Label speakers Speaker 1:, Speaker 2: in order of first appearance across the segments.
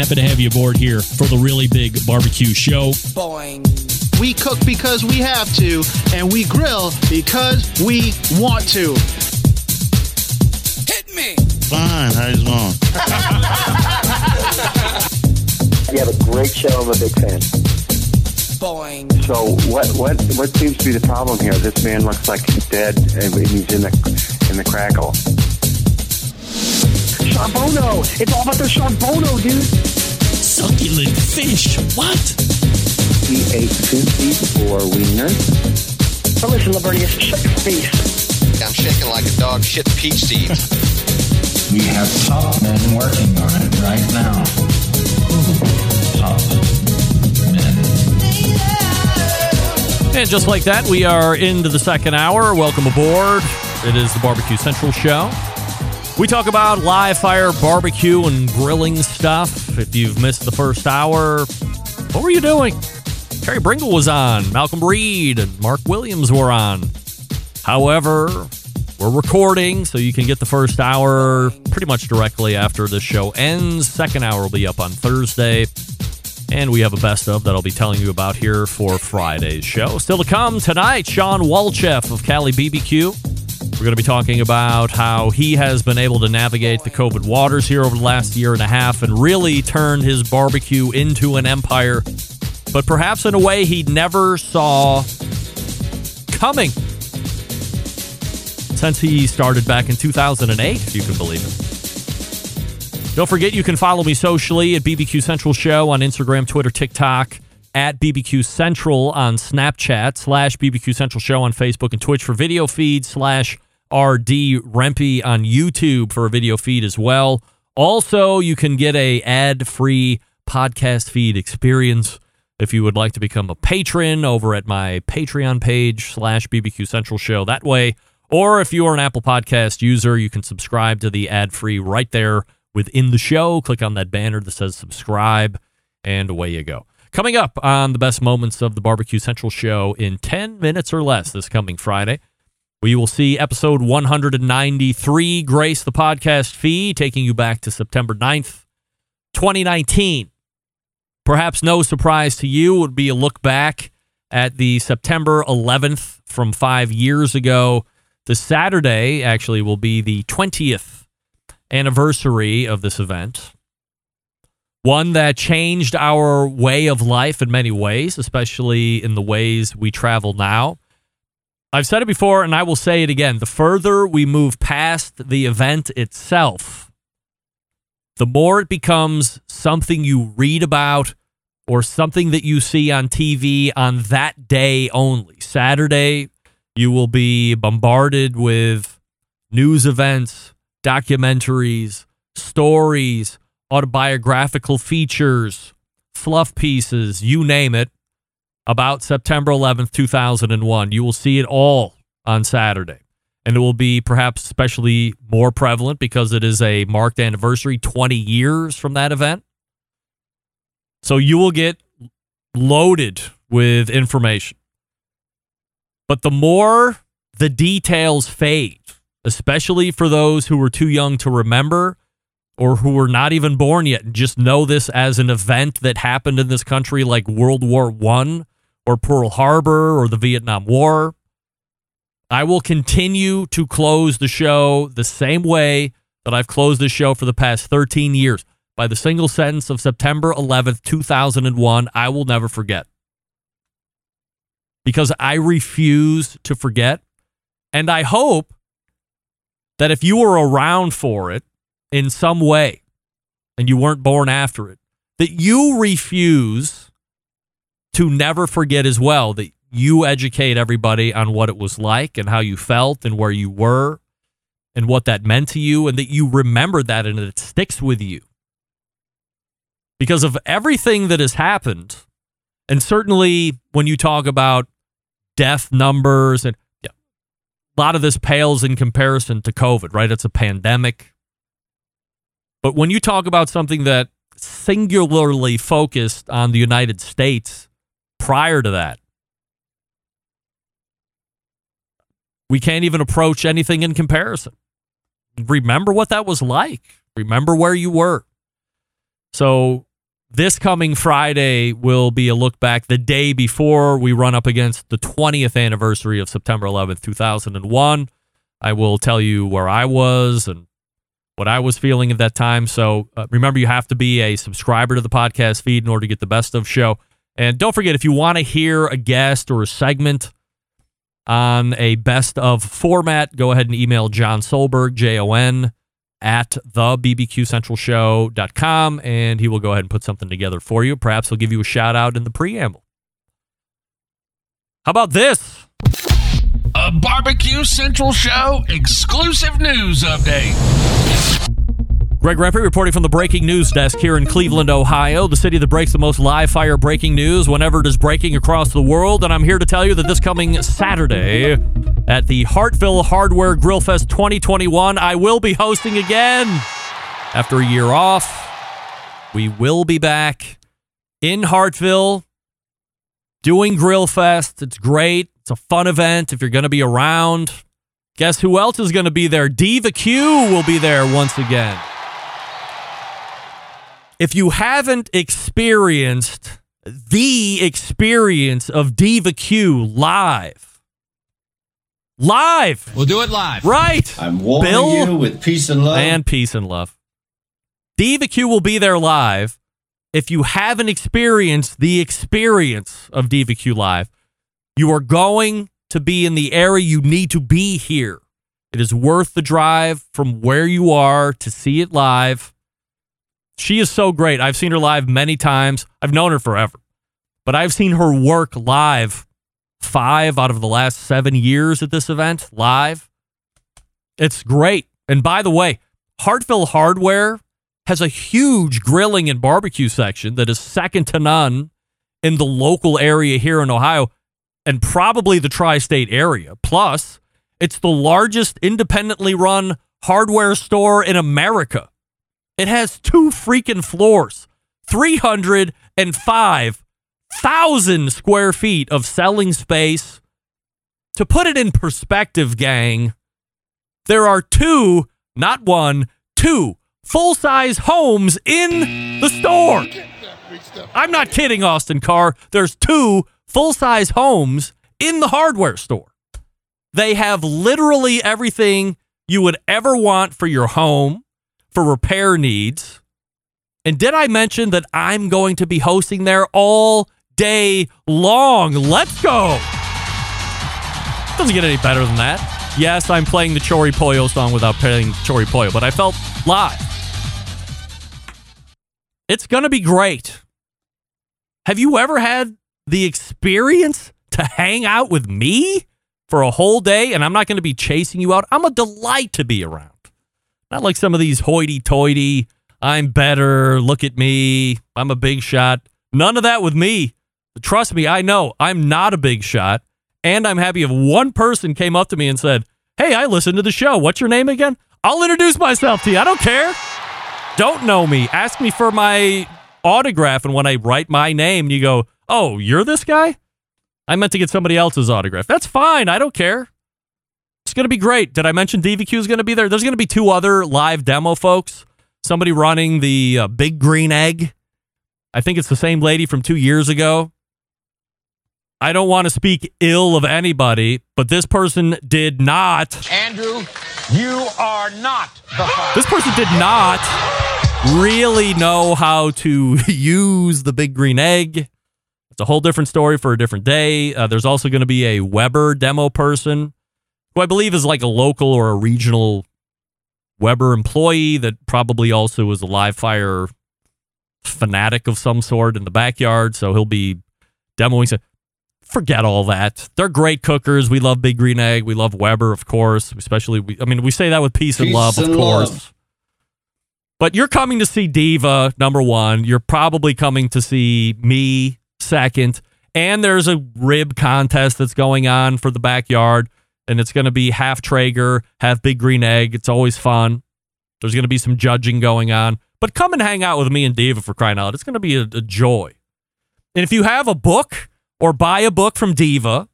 Speaker 1: Happy to have you aboard here for the really big barbecue show.
Speaker 2: Boing. We cook because we have to, and we grill because we want to.
Speaker 3: Hit me.
Speaker 4: Fine. How you doing?
Speaker 5: You have a great show. I'm a big fan.
Speaker 2: Boing.
Speaker 5: So what what what seems to be the problem here? This man looks like he's dead and he's in the in the crackle.
Speaker 6: Sean Bono. It's all about the Sean Bono, dude.
Speaker 1: Succulent fish. What?
Speaker 5: He ate two 54 wieners.
Speaker 6: But listen, Lavernius, shut your face.
Speaker 3: I'm shaking like a dog shit peach seeds.
Speaker 7: We have top men working on it right now. Top men.
Speaker 8: And just like that, we are into the second hour. Welcome aboard. It is the Barbecue Central Show. We talk about live fire barbecue and grilling stuff. If you've missed the first hour, what were you doing? Terry Bringle was on, Malcolm Reed and Mark Williams were on. However, we're recording, so you can get the first hour pretty much directly after the show ends. Second hour will be up on Thursday. And we have a best of that I'll be telling you about here for Friday's show. Still to come tonight, Shawn Walchef of Cali BBQ. We're going to be talking about how he has been able to navigate the COVID waters here over the last year and a half and really turned his barbecue into an empire, but perhaps in a way he never saw coming since he started back in 2008, if you can believe it. Don't forget, you can follow me socially at BBQ Central Show on Instagram, Twitter, TikTok, at BBQ Central on Snapchat, slash BBQ Central Show on Facebook and Twitch for video feed, slash RD Rempy on YouTube for a video feed as well. Also, you can get a ad-free podcast feed experience if you would like to become a patron over at my Patreon page, slash BBQ Central Show that way. Or if you are an Apple Podcast user, you can subscribe to the ad-free right there within the show. Click on that banner that says subscribe, and away you go. Coming up on the best moments of the Barbecue Central show in 10 minutes or less this coming Friday, we will see episode 193 grace the podcast feed, taking you back to September 9th, 2019. Perhaps no surprise to you would be a look back at the September 11th from five years ago. The Saturday actually will be the 20th anniversary of this event. One that changed our way of life in many ways, especially in the ways we travel now. I've said it before and I will say it again. The further we move past the event itself, the more it becomes something you read about or something that you see on TV on that day only. Saturday, you will be bombarded with news events, documentaries, stories, autobiographical features, fluff pieces, you name it, about September 11th, 2001. You will see it all on Saturday. And it will be perhaps especially more prevalent because it is a marked anniversary, 20 years from that event. So you will get loaded with information. But the more the details fade, especially for those who were too young to remember or who were not even born yet and just know this as an event that happened in this country like World War One or Pearl Harbor or the Vietnam War. I will continue to close the show the same way that I've closed the show for the past 13 years by the single sentence of September 11th, 2001. I will never forget. Because I refuse to forget. And I hope that if you were around for it in some way and you weren't born after it, that you refuse to never forget as well, that you educate everybody on what it was like and how you felt and where you were and what that meant to you, and that you remember that and it sticks with you. Because of everything that has happened, and certainly when you talk about death numbers and yeah, a lot of this pales in comparison to COVID, right? It's a pandemic. But when you talk about something that singularly focused on the United States prior to that, we can't even approach anything in comparison. Remember what that was like. Remember where you were. So this coming Friday will be a look back the day before we run up against the 20th anniversary of September 11th, 2001. I will tell you where I was and what I was feeling at that time. So uh, remember, you have to be a subscriber to the podcast feed in order to get the best of show. And don't forget, if you want to hear a guest or a segment on a best of format, go ahead and email John Solberg, J O N, at the bbqcentralshow.com, and he will go ahead and put something together for you. Perhaps he'll give you a shout out in the preamble. How about this?
Speaker 4: A Barbecue Central Show exclusive news update.
Speaker 8: Greg Rempe reporting from the breaking news desk here in Cleveland, Ohio, the city that breaks the most live fire breaking news whenever it is breaking across the world. And I'm here to tell you that this coming Saturday at the Hartville Hardware Grill Fest 2021, I will be hosting again after a year off. We will be back in Hartville doing Grill Fest. It's great. It's a fun event if you're going to be around. Guess who else is going to be there? Diva Q will be there once again. If you haven't experienced the experience of Diva Q live, live,
Speaker 4: We'll do it live.
Speaker 8: right?
Speaker 7: I'm warning
Speaker 8: Bill
Speaker 7: you with peace and love.
Speaker 8: and peace and love. Diva Q will be there live. If you haven't experienced the experience of Diva Q live, you are going to be in the area you need to be here. It is worth the drive from where you are to see it live. She is so great. I've seen her live many times. I've known her forever, but I've seen her work live five out of the last seven years at this event live. It's great. And by the way, Hartville Hardware has a huge grilling and barbecue section that is second to none in the local area here in Ohio and probably the tri state area. Plus, it's the largest independently run hardware store in America. It has two freaking floors, 305,000 square feet of selling space. To put it in perspective, gang, there are two, not one, two full size homes in the store. I'm not kidding, Austin Carr. There's two full size homes in the hardware store. They have literally everything you would ever want for your home, for repair needs. And did I mention that I'm going to be hosting there all day long? Let's go. Doesn't get any better than that. Yes, I'm playing the Chori Pollo song without playing Chori Pollo, but I felt live. It's going to be great. Have you ever had the experience to hang out with me for a whole day and I'm not going to be chasing you out? I'm a delight to be around. Not like some of these hoity toity, I'm better, look at me, I'm a big shot. None of that with me. Trust me, I know I'm not a big shot. And I'm happy if one person came up to me and said, Hey, I listened to the show. What's your name again? I'll introduce myself to you. I don't care. Don't know me. Ask me for my autograph. And when I write my name, you go, Oh, you're this guy? I meant to get somebody else's autograph. That's fine. I don't care. It's going to be great. Did I mention Diva Q is going to be there? There's going to be two other live demo folks. Somebody running the uh, Big Green Egg. I think it's the same lady from two years ago. I don't want to speak ill of anybody, but this person did not.
Speaker 3: Andrew, you are not the father.
Speaker 8: This person did not really know how to use the Big Green Egg. It's a whole different story for a different day. Uh, there's also going to be a Weber demo person who I believe is like a local or a regional Weber employee that probably also is a live fire fanatic of some sort in the backyard. So he'll be demoing. So forget all that. They're great cookers. We love Big Green Egg. We love Weber, of course. Especially, we, I mean, we say that with peace, and
Speaker 7: Peace
Speaker 8: love, of
Speaker 7: and
Speaker 8: course.
Speaker 7: love.
Speaker 8: But you're coming to see Diva, number one. You're probably coming to see me, second. And there's a rib contest that's going on for the backyard. And it's going to be half Traeger, half Big Green Egg. It's always fun. There's going to be some judging going on. But come and hang out with me and Diva for crying out. It's going to be a, a joy. And if you have a book or buy a book from Diva,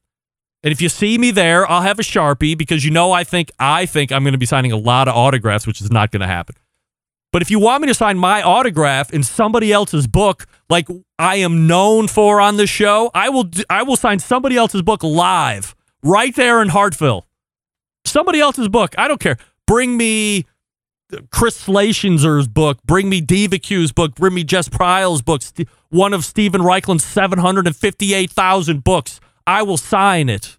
Speaker 8: and if you see me there, I'll have a Sharpie because you know I think I think I'm going to be signing a lot of autographs, which is not going to happen. But if you want me to sign my autograph in somebody else's book, like I am known for on the show, I will I will sign somebody else's book live right there in Hartville. Somebody else's book. I don't care. Bring me Chris Schlesinger's book. Bring me Diva Q's book. Bring me Jess Pryles' book. One of Steven Raichlen's 758,000 books. I will sign it.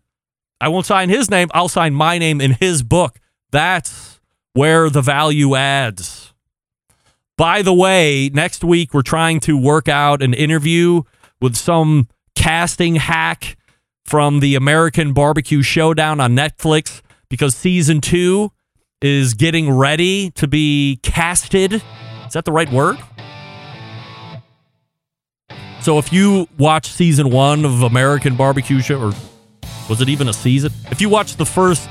Speaker 8: I won't sign his name. I'll sign my name in his book. That's where the value adds. By the way, next week we're trying to work out an interview with some casting hack from the American Barbecue Showdown on Netflix because season two is getting ready to be casted. Is that the right word? So if you watch season one of American Barbecue Show, or was it even a season? If you watch the first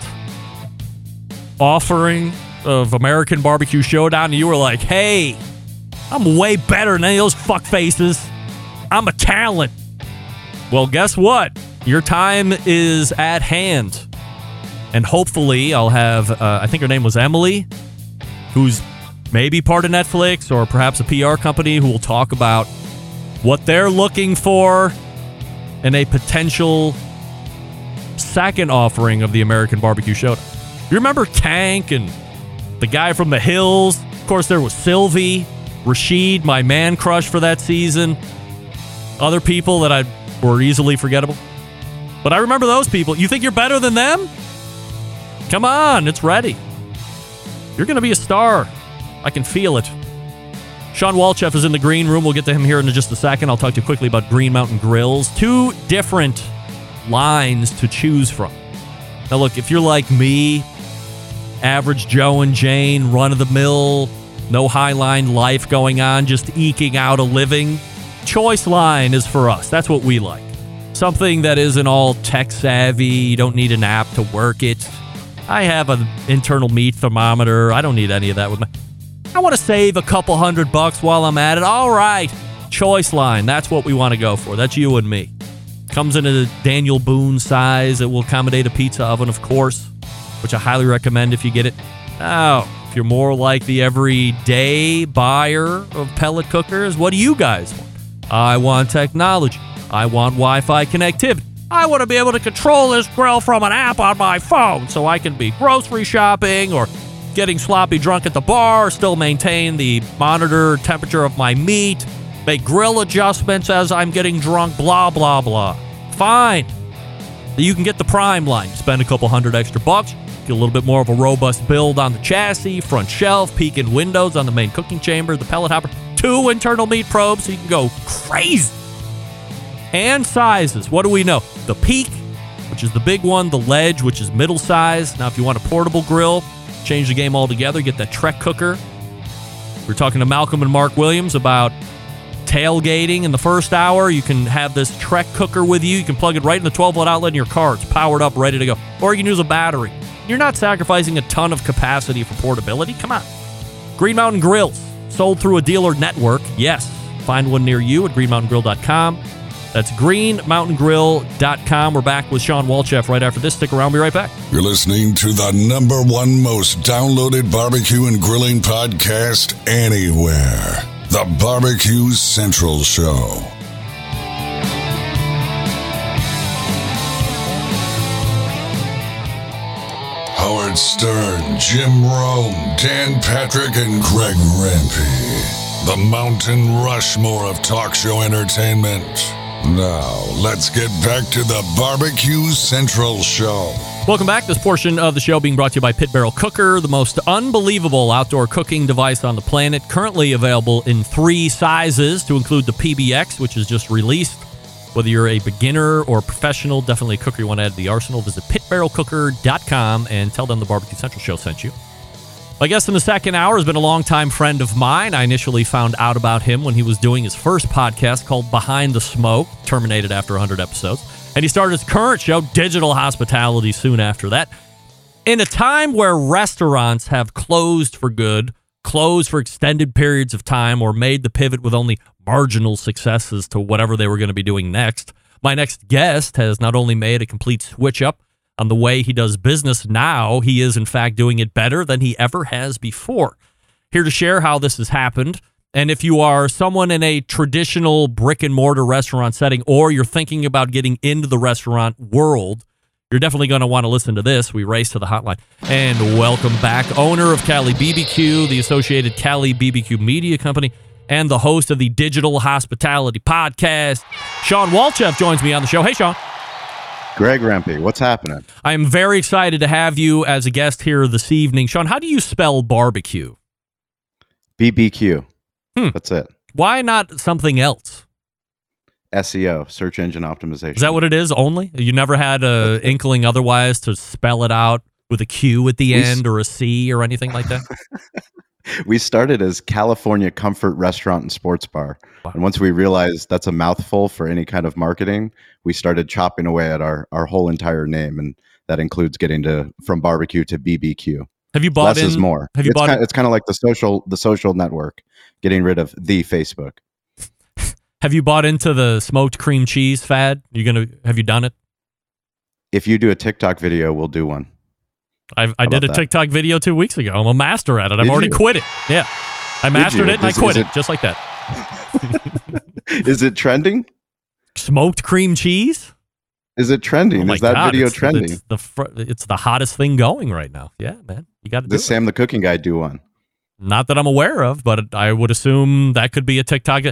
Speaker 8: offering of American Barbecue Showdown you were like, hey, I'm way better than any of those fuck faces. I'm a talent. Well, guess what? Your time is at hand. And hopefully, I'll have, uh, I think her name was Emily, who's maybe part of Netflix or perhaps a PR company who will talk about what they're looking for in a potential second offering of the American Barbecue Showdown. You remember Tank and the guy from the Hills? Of course, there was Sylvie, Rashid, my man crush for that season. Other people that I were easily forgettable. But I remember those people. You think you're better than them? Come on, it's ready. You're going to be a star. I can feel it. Shawn Walchef is in the green room. We'll get to him here in just a second. I'll talk to you quickly about Green Mountain Grills. Two different lines to choose from. Now, look, if you're like me, average Joe and Jane, run of the mill, no highline life going on, just eking out a living, Choice Line is for us. That's what we like. Something that isn't all tech savvy. You don't need an app to work it. I have an internal meat thermometer. I don't need any of that with my. I want to save a couple hundred bucks while I'm at it. All right. Choice line. That's what we want to go for. That's you and me. Comes in a Daniel Boone size. It will accommodate a pizza oven, of course, which I highly recommend if you get it. Now, if you're more like the everyday buyer of pellet cookers, what do you guys want? I want technology. I want Wi Fi connectivity. I want to be able to control this grill from an app on my phone so I can be grocery shopping or getting sloppy drunk at the bar, still maintain the monitor temperature of my meat, make grill adjustments as I'm getting drunk, blah, blah, blah. Fine. You can get the prime line. Spend a couple hundred extra bucks, get a little bit more of a robust build on the chassis, front shelf, peak in windows on the main cooking chamber, the pellet hopper, two internal meat probes, so you can go crazy and sizes. What do we know? The peak, which is the big one, the ledge, which is middle size. Now, if you want a portable grill, change the game altogether. Get that Trek cooker. We are talking to Malcolm and Mark Williams about tailgating in the first hour. You can have this Trek cooker with you. You can plug it right in the 12 volt outlet in your car. It's powered up, ready to go. Or you can use a battery. You're not sacrificing a ton of capacity for portability. Come on. Green Mountain Grills, sold through a dealer network. Yes. Find one near you at greenmountaingrill.com. That's greenmountaingrill.com. We're back with Shawn Walchef right after this. Stick around. We'll be right back.
Speaker 9: You're listening to the number one most downloaded barbecue and grilling podcast anywhere The Barbecue Central Show. Howard Stern, Jim Rome, Dan Patrick, and Greg Rempe. The Mountain Rushmore of talk show entertainment. Now, let's get back to the Barbecue Central Show.
Speaker 8: Welcome back. This portion of the show being brought to you by Pit Barrel Cooker, the most unbelievable outdoor cooking device on the planet. Currently available in three sizes, to include the PBX, which is just released. Whether you're a beginner or professional, definitely a cooker you want to add to the arsenal. Visit pitbarrelcooker.com and tell them the Barbecue Central Show sent you. My guest in the second hour has been a longtime friend of mine. I initially found out about him when he was doing his first podcast called Behind the Smoke, terminated after 100 episodes. And he started his current show, Digital Hospitality, soon after that. In a time where restaurants have closed for good, closed for extended periods of time, or made the pivot with only marginal successes to whatever they were going to be doing next, my next guest has not only made a complete switch up on the way he does business now, he is in fact doing it better than he ever has before. here to share how this has happened. And if you are someone in a traditional brick and mortar restaurant setting, or you're thinking about getting into the restaurant world, you're definitely going to want to listen to this. We race to the hotline. And welcome back, owner of Cali BBQ, the associated Cali BBQ Media Company, and the host of the Digital Hospitality Podcast. Shawn Walchef joins me on the show. Hey, Shawn.
Speaker 10: Greg Rempe, what's happening?
Speaker 8: I am very excited to have you as a guest here this evening. Shawn, how do you spell barbecue?
Speaker 10: BBQ.
Speaker 8: Hmm.
Speaker 10: That's it.
Speaker 8: Why not something else?
Speaker 10: SEO, search engine optimization.
Speaker 8: Is that what it is only? You never had a inkling otherwise to spell it out with a Q at the
Speaker 10: We
Speaker 8: end or a C or anything like that?
Speaker 10: we started as California Comfort Restaurant and Sports Bar. And once we realized that's a mouthful for any kind of marketing, we started chopping away at our, our whole entire name. And that includes getting to from barbecue to BBQ.
Speaker 8: Have you bought
Speaker 10: Less
Speaker 8: in?
Speaker 10: is more.
Speaker 8: Have you
Speaker 10: it's
Speaker 8: bought?
Speaker 10: kind, it's kind of like the social the social network, getting rid of the Facebook.
Speaker 8: have you bought into the smoked cream cheese fad? You gonna? Have you done it?
Speaker 10: If you do a TikTok video, we'll do one.
Speaker 8: I've, I did a
Speaker 10: that?
Speaker 8: TikTok video two weeks ago. I'm a master at it. I've
Speaker 10: Did
Speaker 8: already
Speaker 10: you?
Speaker 8: quit it. Yeah, I mastered it and I quit it
Speaker 10: it-
Speaker 8: just like that.
Speaker 10: Is it trending?
Speaker 8: Smoked cream cheese.
Speaker 10: Is it trending?
Speaker 8: Oh
Speaker 10: Is that
Speaker 8: God,
Speaker 10: video
Speaker 8: it's-
Speaker 10: trending?
Speaker 8: It's the fr- it's the hottest thing going right now. Yeah, man, you got to do
Speaker 10: Does
Speaker 8: it.
Speaker 10: Sam the Cooking Guy do one?
Speaker 8: Not that I'm aware of, but I would assume that could be a TikTok.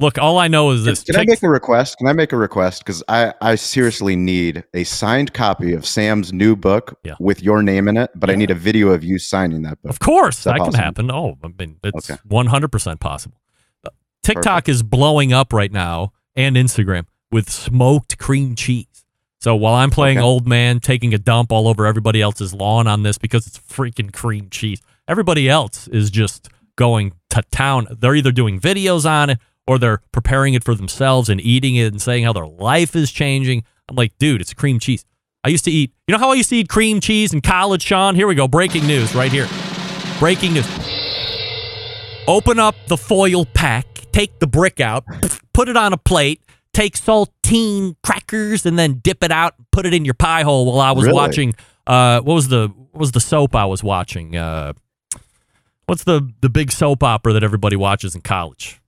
Speaker 8: Look, all I know is
Speaker 10: Can,
Speaker 8: this.
Speaker 10: can I make a request? Can I make a request? Because I, I seriously need a signed copy of Sam's new book
Speaker 8: Yeah.
Speaker 10: with your name in it, but I need a video of you signing that book.
Speaker 8: Of course,
Speaker 10: that
Speaker 8: that, can happen. Oh, I mean, it's
Speaker 10: Okay.
Speaker 8: 100% possible. Uh, TikTok
Speaker 10: Perfect.
Speaker 8: is blowing up right now and Instagram with smoked cream cheese. So while I'm playing
Speaker 10: Okay.
Speaker 8: old man, taking a dump all over everybody else's lawn on this because it's freaking cream cheese, everybody else is just going to town. They're either doing videos on it or they're preparing it for themselves and eating it and saying how their life is changing. I'm like, dude, it's cream cheese. I used to eat, you know how I used to eat cream cheese in college, Shawn? Here we go. Breaking news right here. Breaking news. Open up the foil pack, take the brick out, put it on a plate, take saltine crackers, and then dip it out, put it in your pie hole. While I was
Speaker 10: Really?
Speaker 8: watching, uh, what was the what was the soap I was watching? Uh, what's the the big soap opera that everybody watches in college?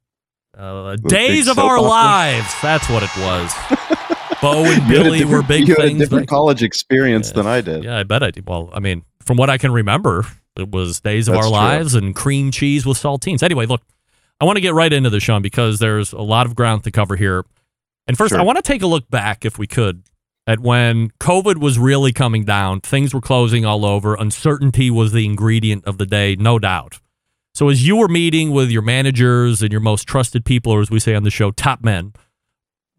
Speaker 8: Uh, Days of Our
Speaker 10: opera?
Speaker 8: Lives. That's what it was. Bo and
Speaker 10: You had a
Speaker 8: Billy were big
Speaker 10: you had a different college experience than I did.
Speaker 8: yeah, I bet I did. Well, I mean, from what I can remember, it was Days of
Speaker 10: That's
Speaker 8: Our
Speaker 10: true.
Speaker 8: Lives and cream cheese with saltines. Anyway, look, I want to get right into this, Shawn, because there's a lot of ground to cover here. And first,
Speaker 10: Sure.
Speaker 8: I want to take a look back, if we could, at when COVID was really coming down. Things were closing all over. Uncertainty was the ingredient of the day, no doubt. So, as you were meeting with your managers and your most trusted people, or as we say on the show, top men,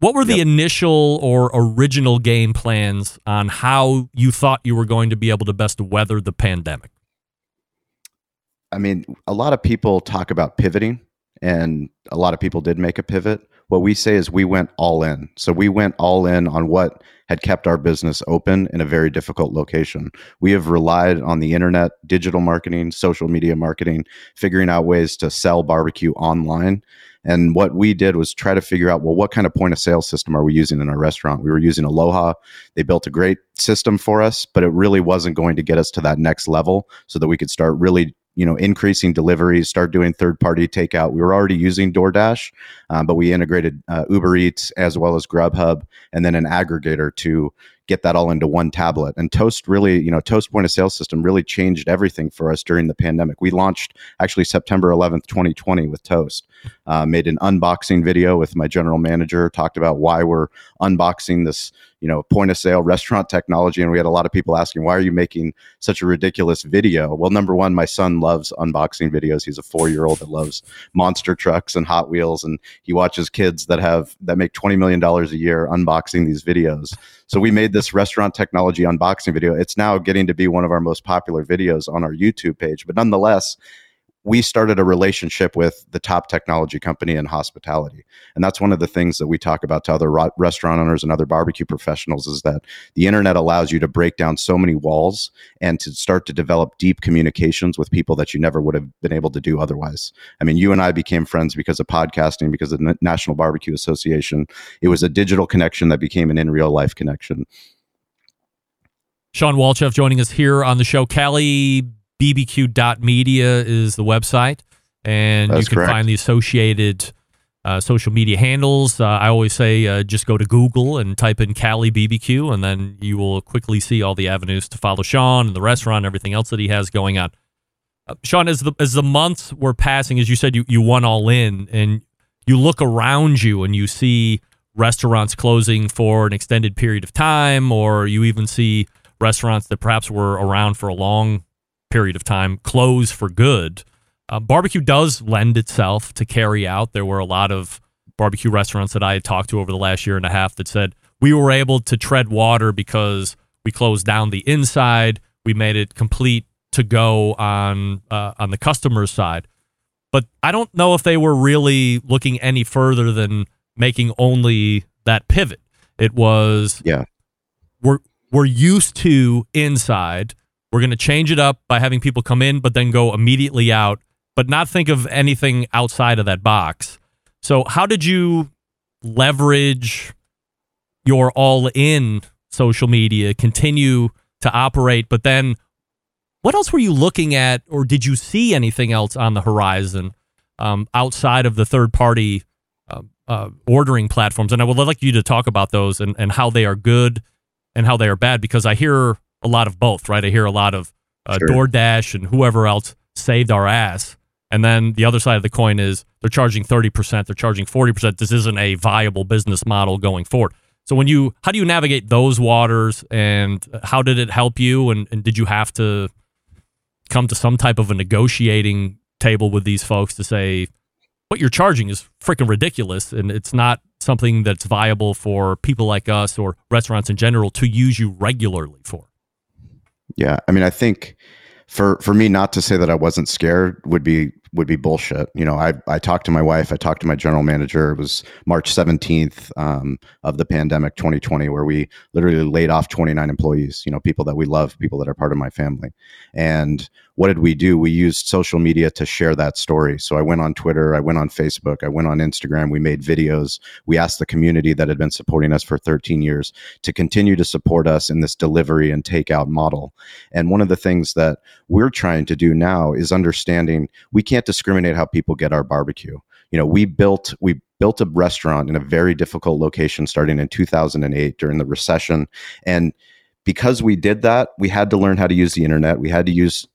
Speaker 8: what were the
Speaker 10: Yep.
Speaker 8: initial or original game plans on how you thought you were going to be able to best weather the pandemic?
Speaker 10: I mean, a lot of people talk about pivoting, and a lot of people did make a pivot. What we say is we went all in. So we went all in on what had kept our business open in a very difficult location. We have relied on the internet, digital marketing, social media marketing, figuring out ways to sell barbecue online. And what we did was try to figure out, well, what kind of point of sale system are we using in our restaurant? We were using Aloha. They built a great system for us, but it really wasn't going to get us to that next level so that we could start really you know increasing deliveries start doing third party takeout. We were already using doordash um, but we integrated uh, uber eats as well as grubhub and then an aggregator to get that all into one tablet. And toast really you know toast point of sale system really changed everything for us during the pandemic. We launched actually september 11th 2020 with toast. Uh, made an unboxing video with my general manager talked about why we're unboxing this you know point of sale restaurant technology. And we had a lot of people asking why are you making such a ridiculous video? Well number one my son loves unboxing videos. He's a four year old that loves monster trucks and hot wheels. And he watches kids that have that make 20 million dollars a year unboxing these videos so we made this restaurant technology unboxing video. It's now getting to be one of our most popular videos on our youtube page. But nonetheless we started a relationship with the top technology company in hospitality. And that's one of the things that we talk about to other ro- restaurant owners and other barbecue professionals is that the internet allows you to break down so many walls and to start to develop deep communications with people that you never would have been able to do otherwise. I mean you and i became friends because of podcasting because of the N- national barbecue association. It was a digital connection that became an in real life connection.
Speaker 8: Shawn Walchef joining us here on the show. Cali bbq.media is the website, and
Speaker 10: That's
Speaker 8: you can
Speaker 10: correct.
Speaker 8: find the associated uh, social media handles. Uh, I always say uh, just go to Google and type in Cali BBQ, and then you will quickly see all the avenues to follow Shawn and the restaurant and everything else that he has going on. Uh, Shawn, as the as the months were passing, as you said, you, you won all in, and you look around you and you see restaurants closing for an extended period of time, or you even see restaurants that perhaps were around for a long period of time close for good. Uh, barbecue does lend itself to carry out. There were a lot of barbecue restaurants that I had talked to over the last year and a half that said we were able to tread water because we closed down the inside. We made it complete to go on uh, on the customer's side. But I don't know if they were really looking any further than making only that pivot. It was
Speaker 10: Yeah.
Speaker 8: we're we're used to inside. We're going to change it up by having people come in, but then go immediately out, but not think of anything outside of that box. So, how did you leverage your all in social media, continue to operate, but then what else were you looking at, or did you see anything else on the horizon um, outside of the third party uh, uh, ordering platforms? And I would like you to talk about those and, and how they are good and how they are bad because I hear a lot of both, right? I hear a lot of uh,
Speaker 10: Sure.
Speaker 8: DoorDash and whoever else saved our ass. And then the other side of the coin is they're charging 30%, they're charging 40%. This isn't a viable business model going forward. So when you how do you navigate those waters and how did it help you and, and did you have to come to some type of a negotiating table with these folks to say what you're charging is freaking ridiculous and it's not something that's viable for people like us or restaurants in general to use you regularly for.
Speaker 10: Yeah, I mean, I think for for me not to say that I wasn't scared would be would be bullshit. You know, I I talked to my wife, I talked to my general manager. It was March seventeenth um, of the pandemic, 2020, where we literally laid off 29 employees. You know, people that we love, people that are part of my family. And what did we do? We used social media to share that story. So I went on Twitter, I went on Facebook, I went on Instagram. We made videos. We asked the community that had been supporting us for 13 years to continue to support us in this delivery and takeout model. And one of the things that we're trying to do now is understanding we can't discriminate how people get our barbecue. You know, we built we built a restaurant in a very difficult location starting in 2008 during the recession and because we did that, we had to learn how to use the internet. We had to use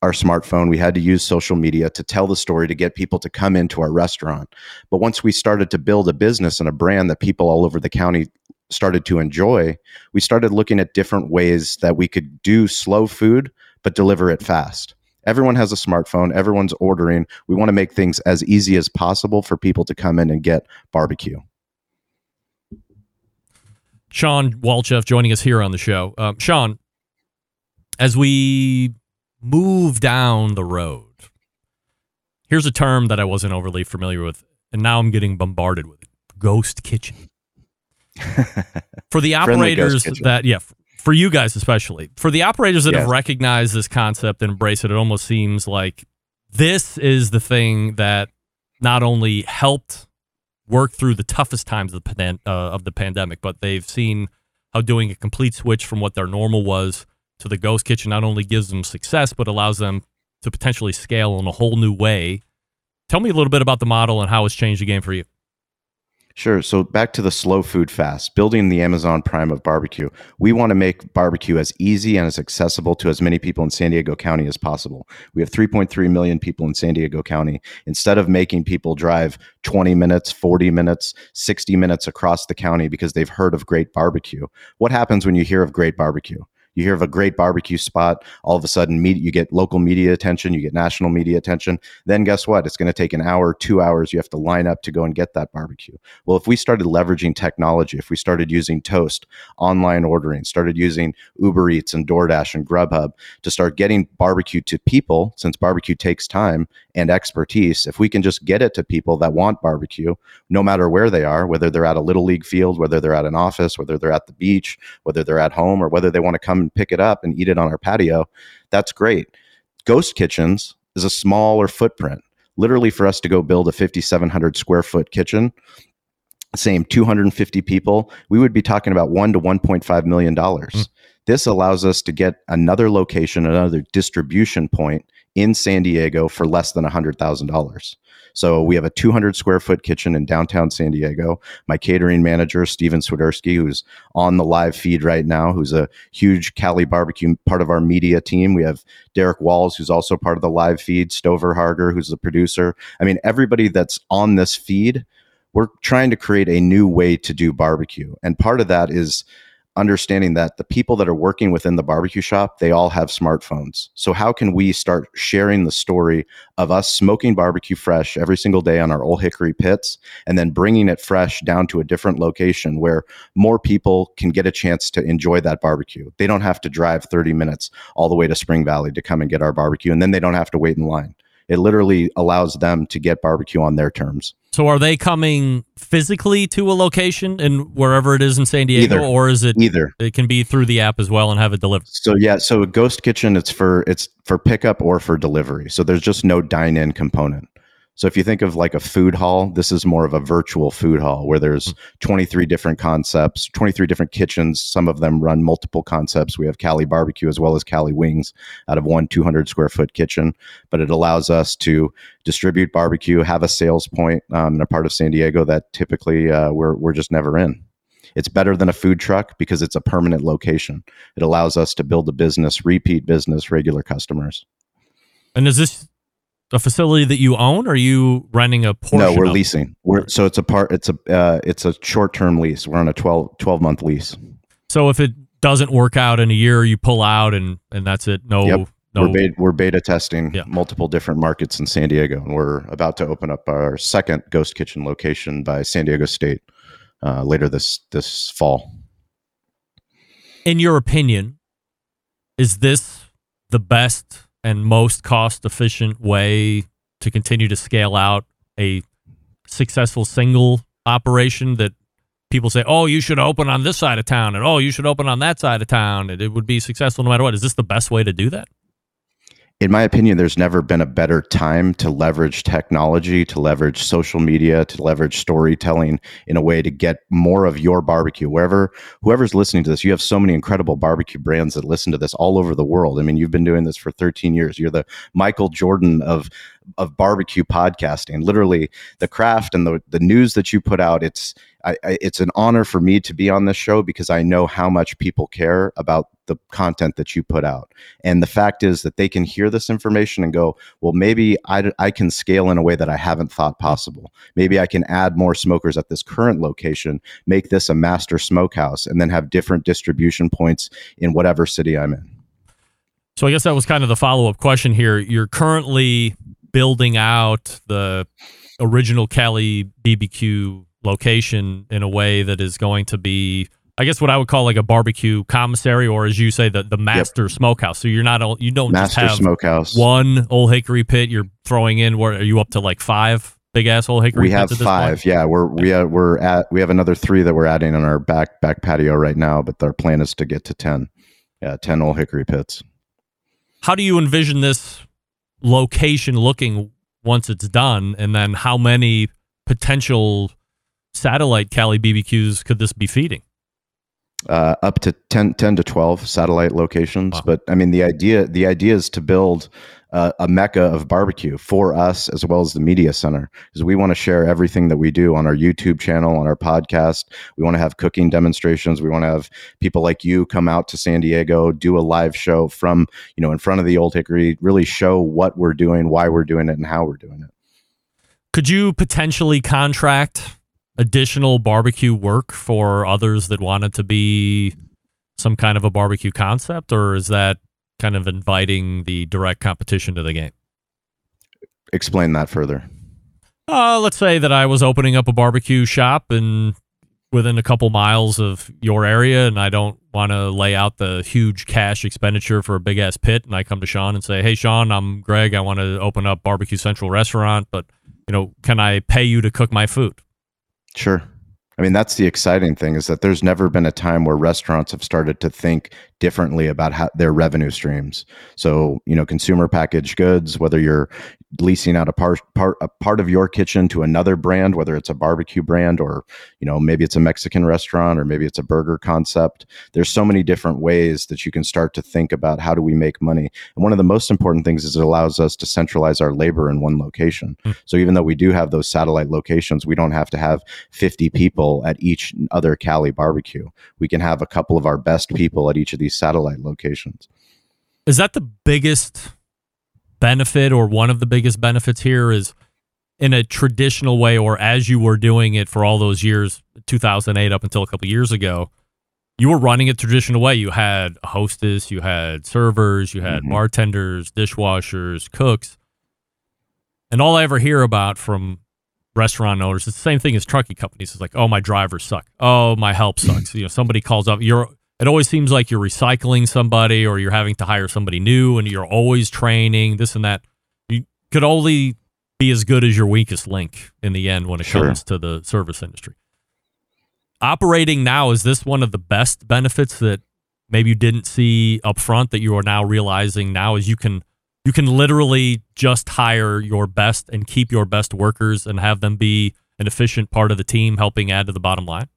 Speaker 10: our smartphone. We had to use social media to tell the story to get people to come into our restaurant. But once we started to build a business and a brand that people all over the county started to enjoy, we started looking at different ways that we could do slow food but deliver it fast. Everyone has a smartphone, everyone's ordering. We want to make things as easy as possible for people to come in and get barbecue.
Speaker 8: Shawn Walchef joining us here on the show. Um, Shawn, as we move down the road, here's a term that I wasn't overly familiar with, and now I'm getting bombarded with it ghost kitchen. For the operators that, yeah, for you guys especially, for the operators that have recognized this concept and embrace it, it almost seems like this is the thing that not only helped work through the toughest times of the, pan- uh, of the pandemic, but they've seen how doing a complete switch from what their normal was to the ghost kitchen not only gives them success, but allows them to potentially scale in a whole new way. Tell me a little bit about the model and how it's changed the game for you.
Speaker 10: Sure. So back to the slow food fast, building the Amazon Prime of barbecue. We want to make barbecue as easy and as accessible to as many people in San Diego County as possible. We have 3.3 million people in San Diego County. Instead of making people drive 20 minutes, 40 minutes, 60 minutes across the county because they've heard of great barbecue, what happens when you hear of great barbecue? You hear of a great barbecue spot, all of a sudden media, you get local media attention, you get national media attention. Then guess what? It's going to take an hour, two hours. You have to line up to go and get that barbecue. Well, if we started leveraging technology, if we started using Toast, online ordering, started using Uber Eats and DoorDash and Grubhub to start getting barbecue to people, since barbecue takes time and expertise, if we can just get it to people that want barbecue, no matter where they are, whether they're at a little league field, whether they're at an office, whether they're at the beach, whether they're at home, or whether they want to come and pick it up and eat it on our patio, that's great. Ghost kitchens is a smaller footprint. Literally, for us to go build a 5,700 square foot kitchen, same 250 people, we would be talking about one to 1.5 million dollars. Hmm. This allows us to get another location, another distribution point in San Diego for less than $100,000. So we have a 200 square foot kitchen in downtown San Diego. My catering manager, Steven Swiderski, who's on the live feed right now, who's a huge Cali barbecue part of our media team. We have Derek Walls, who's also part of the live feed, Stover Harger, who's the producer. I mean, everybody that's on this feed, we're trying to create a new way to do barbecue. And part of that is understanding that the people that are working within the barbecue shop they all have smartphones. So how can we start sharing the story of us smoking barbecue fresh every single day on our old hickory pits and then bringing it fresh down to a different location where more people can get a chance to enjoy that barbecue? They don't have to drive 30 minutes all the way to spring valley to come and get our barbecue and then they don't have to wait in line. It literally allows them to get barbecue on their terms
Speaker 8: So are they coming physically to a location and wherever it is in San Diego,
Speaker 10: Either.
Speaker 8: or is it
Speaker 10: either
Speaker 8: it can be through the app as well and have it delivered?
Speaker 10: So yeah, so a ghost kitchen it's for it's for pickup or for delivery. So there's just no dine-in component. So if you think of like a food hall, this is more of a virtual food hall where there's 23 different concepts, 23 different kitchens. Some of them run multiple concepts. We have Cali barbecue as well as Cali wings out of one 200 square foot kitchen, but it allows us to distribute barbecue, have a sales point um, in a part of San Diego that typically uh, we're we're just never in. It's better than a food truck because it's a permanent location. It allows us to build a business, repeat business, regular customers.
Speaker 8: And is this a facility that you own, or are you renting a portion?
Speaker 10: no, we're leasing. We're so it's a part. It's a uh, it's a short term lease. We're on a 12, 12 month lease.
Speaker 8: So if it doesn't work out in a year, you pull out and and that's it. No,
Speaker 10: Yep.
Speaker 8: no.
Speaker 10: We're beta, we're beta testing
Speaker 8: Yeah.
Speaker 10: multiple different markets in San Diego, and we're about to open up our second ghost kitchen location by San Diego State uh, later this this fall.
Speaker 8: in your opinion, is this the best and most cost efficient way to continue to scale out a successful single operation that people say, oh, you should open on this side of town and oh, you should open on that side of town and it would be successful no matter what? Is this the best way to do that?
Speaker 10: In my opinion, there's never been a better time to leverage technology, to leverage social media, to leverage storytelling in a way to get more of your barbecue. Wherever, whoever's listening to this, you have so many incredible barbecue brands that listen to this all over the world. I mean, you've been doing this for 13 years. You're the Michael Jordan of of barbecue podcasting. Literally, the craft and the the news that you put out. It's I, I, it's an honor for me to be on this show because I know how much people care about the content that you put out. And the fact is that they can hear this information and go, well, maybe I, I can scale in a way that I haven't thought possible. Maybe I can add more smokers at this current location, make this a master smokehouse, and then have different distribution points in whatever city I'm in.
Speaker 8: So I guess that was kind of the follow up question here. You're currently building out the original Cali BBQ location in a way that is going to be, I guess, what I would call like a barbecue commissary, or as you say, the the master smokehouse. So you're not all- you don't
Speaker 10: Master
Speaker 8: just have
Speaker 10: smokehouse.
Speaker 8: one old hickory pit. You're throwing in. Where are you up to like five big asshole hickory?
Speaker 10: we
Speaker 8: pits
Speaker 10: have
Speaker 8: at this
Speaker 10: five.
Speaker 8: Point?
Speaker 10: Yeah, we're we are, we're at we have another three that we're adding on our back back patio right now, but our plan is to get to ten. Yeah, ten old hickory pits.
Speaker 8: How do you envision this location looking once it's done, and then how many potential satellite Cali BBQs could this be feeding?
Speaker 10: Uh, up to 10, 10 to 12 satellite locations.
Speaker 8: Wow.
Speaker 10: but i mean the idea the idea is to build uh, a mecca of barbecue for us as well as the media center. Because we want to share everything that we do on our youtube channel on our podcast. We want to have cooking demonstrations. We want to have people like you come out to san diego do a live show from you know in front of the old hickory really show what we're doing why we're doing it and how we're doing it.
Speaker 8: Could you potentially contract additional barbecue work for others that wanted to be some kind of a barbecue concept, or is that kind of inviting the direct competition to the game?
Speaker 10: explain that further
Speaker 8: Uh, let's say that I was opening up a barbecue shop and within a couple miles of your area, and I don't want to lay out the huge cash expenditure for a big ass pit. And I come to Shawn and say, "Hey, Shawn, I'm Greg. I want to open up Barbecue Central restaurant, but you know, can I pay you to cook my food?"
Speaker 10: Sure. I mean, that's the exciting thing is that there's never been a time where restaurants have started to think differently about how, their revenue streams. So, you know, consumer packaged goods, whether you're leasing out a part, part a part of your kitchen to another brand, whether it's a barbecue brand or, you know, maybe it's a Mexican restaurant or maybe it's a burger concept. There's so many different ways that you can start to think about how do we make money. And one of the most important things is it allows us to centralize our labor in one location. Hmm. So even though we do have those satellite locations, we don't have to have 50 people at each other Cali barbecue. We can have a couple of our best people at each of these satellite locations.
Speaker 8: Is that the biggest benefit or one of the biggest benefits here is in a traditional way or as you were doing it for all those years 2008 up until a couple years ago you were running it traditional way you had a hostess you had servers you had
Speaker 10: Mhm.
Speaker 8: bartenders dishwashers cooks and all i ever hear about from restaurant owners. It's the same thing as trucking companies. It's like oh my drivers suck. Oh my help sucks. You know somebody calls up you're it always seems like you're recycling somebody or you're having to hire somebody new and you're always training this and that. You could only be as good as your weakest link in the end when it
Speaker 10: Sure.
Speaker 8: comes to the service industry. Operating now is this one of the best benefits that maybe you didn't see up front that you are now realizing now is you can you can literally just hire your best and keep your best workers and have them be an efficient part of the team helping add to the bottom line?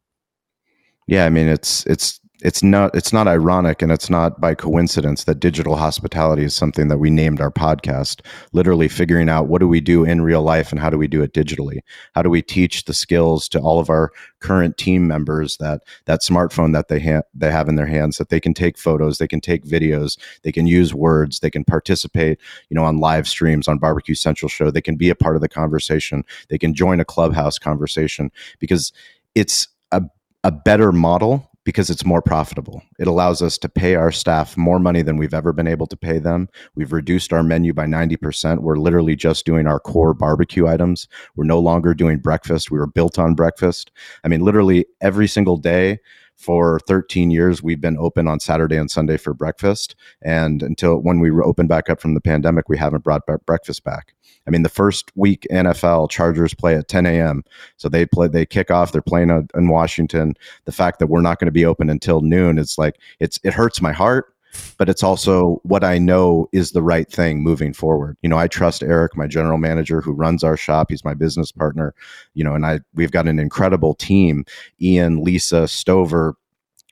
Speaker 10: Yeah, I mean it's it's it's not it's not ironic and it's not by coincidence that digital hospitality is something that we named our podcast. Literally figuring out what do we do in real life and how do we do it digitally? How do we teach the skills to all of our current team members that that smartphone that they ha- they have in their hands that they can take photos, they can take videos, they can use words, they can participate, you know, on live streams on Barbecue Central show, they can be a part of the conversation, they can join a clubhouse conversation because it's a a better model because it's more profitable. It allows us to pay our staff more money than we've ever been able to pay them. We've reduced our menu by 90%. We're literally just doing our core barbecue items. We're no longer doing breakfast. We were built on breakfast. I mean, literally every single day for 13 years, we've been open on Saturday and Sunday for breakfast. And until when we opened back up from the pandemic, we haven't brought breakfast back. I mean, the first week NFL Chargers play at 10 a.m. So they play, they kick off. They're playing in Washington. The fact that we're not going to be open until noon, it's like it's it hurts my heart, but it's also what I know is the right thing moving forward. You know, I trust Eric, my general manager, who runs our shop. He's my business partner. You know, and I we've got an incredible team. Ian, Lisa, Stover.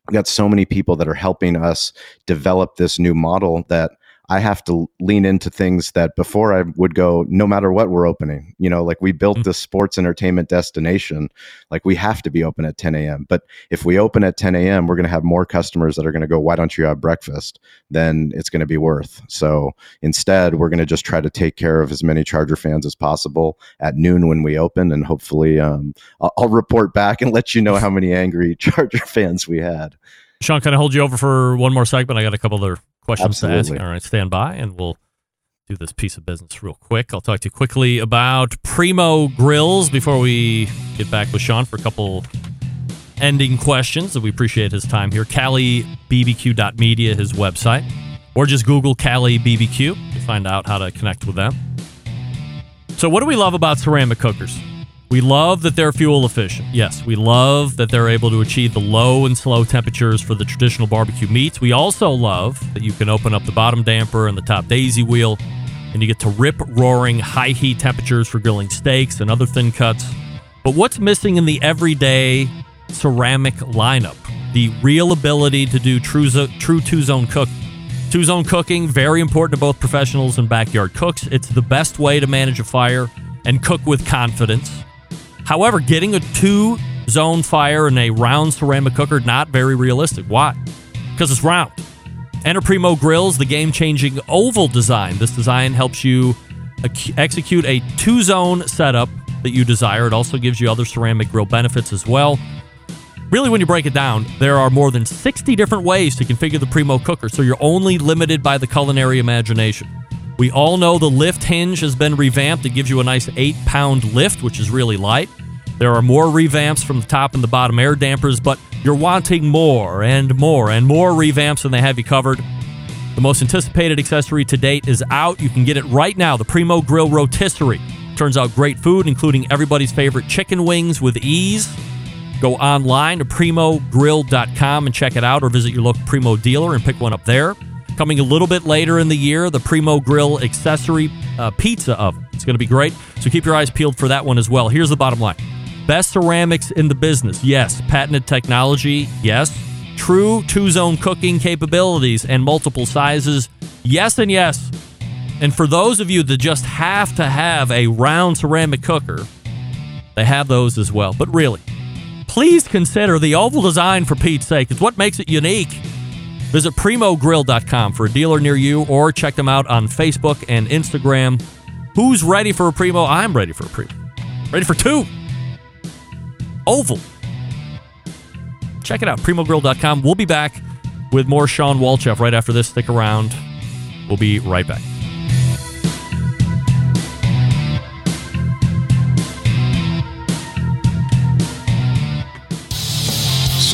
Speaker 10: We've got so many people that are helping us develop this new model that I have to lean into things that before I would go, no matter what we're opening. You know, like we built this sports entertainment destination, like we have to be open at 10 a.m. But if we open at 10 a.m., we're going to have more customers that are going to go, why don't you have breakfast? Then it's going to be worth. So instead, we're going to just try to take care of as many Charger fans as possible at noon when we open. And hopefully, um, I'll, I'll report back and let you know how many angry Charger fans we had.
Speaker 8: Shawn, can I hold you over for one more segment? I got a couple other questions to ask. All right, stand by and we'll do this piece of business real quick. I'll talk to you quickly about Primo Grills before we get back with Shawn for a couple ending questions. We appreciate his time here. CaliBBQ.media, his website, or just Google Cali BBQ to find out how to connect with them. So, what do we love about ceramic cookers? We love that they're fuel efficient. Yes, we love that they're able to achieve the low and slow temperatures for the traditional barbecue meats. We also love that you can open up the bottom damper and the top daisy wheel, and you get to rip roaring high heat temperatures for grilling steaks and other thin cuts. But what's missing in the everyday ceramic lineup? The real ability to do true, true two zone cooking. Two zone cooking, very important to both professionals and backyard cooks. It's the best way to manage a fire and cook with confidence. However, getting a two zone fire in a round ceramic cooker, not very realistic. Why? Because it's round. Enter Primo Grills, the game changing oval design. This design helps you execute a two zone setup that you desire. It also gives you other ceramic grill benefits as well. Really, when you break it down, there are more than 60 different ways to configure the Primo cooker, so you're only limited by the culinary imagination. We all know the lift hinge has been revamped. It gives you a nice eight pound lift, which is really light. There are more revamps from the top and the bottom air dampers, but you're wanting more and more and more revamps, and they have you covered. The most anticipated accessory to date is out. You can get it right now the Primo Grill Rotisserie. Turns out great food, including everybody's favorite chicken wings with ease. Go online to primogrill.com and check it out, or visit your local Primo dealer and pick one up there. Coming a little bit later in the year, the Primo Grill accessory uh, pizza oven. It's going to be great. So keep your eyes peeled for that one as well. Here's the bottom line Best ceramics in the business. Yes. Patented technology. Yes. True two zone cooking capabilities and multiple sizes. Yes, and yes. And for those of you that just have to have a round ceramic cooker, they have those as well. But really, please consider the oval design for Pete's sake. It's what makes it unique. Visit primogrill.com for a dealer near you or check them out on Facebook and Instagram. Who's ready for a Primo? I'm ready for a Primo. Ready for two. Oval. Check it out, primogrill.com. We'll be back with more Shawn Walchef right after this. Stick around. We'll be right back.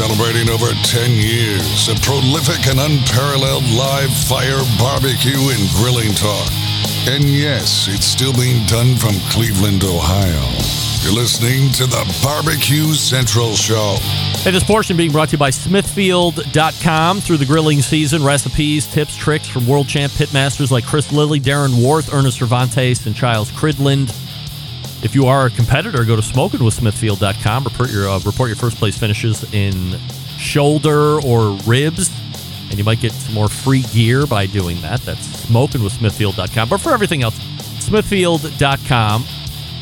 Speaker 9: Celebrating over 10 years of prolific and unparalleled live fire barbecue and grilling talk. And yes, it's still being done from Cleveland, Ohio. You're listening to the Barbecue Central Show.
Speaker 8: Hey, this portion being brought to you by Smithfield.com through the grilling season. Recipes, tips, tricks from world champ pitmasters like Chris Lilly, Darren Warth, Ernest Servantes, and Giles Cridland. If you are a competitor, go to smokingwithsmithfield.com. Report your uh, report your first place finishes in shoulder or ribs, and you might get some more free gear by doing that. That's smokingwithsmithfield.com. But for everything else, smithfield.com.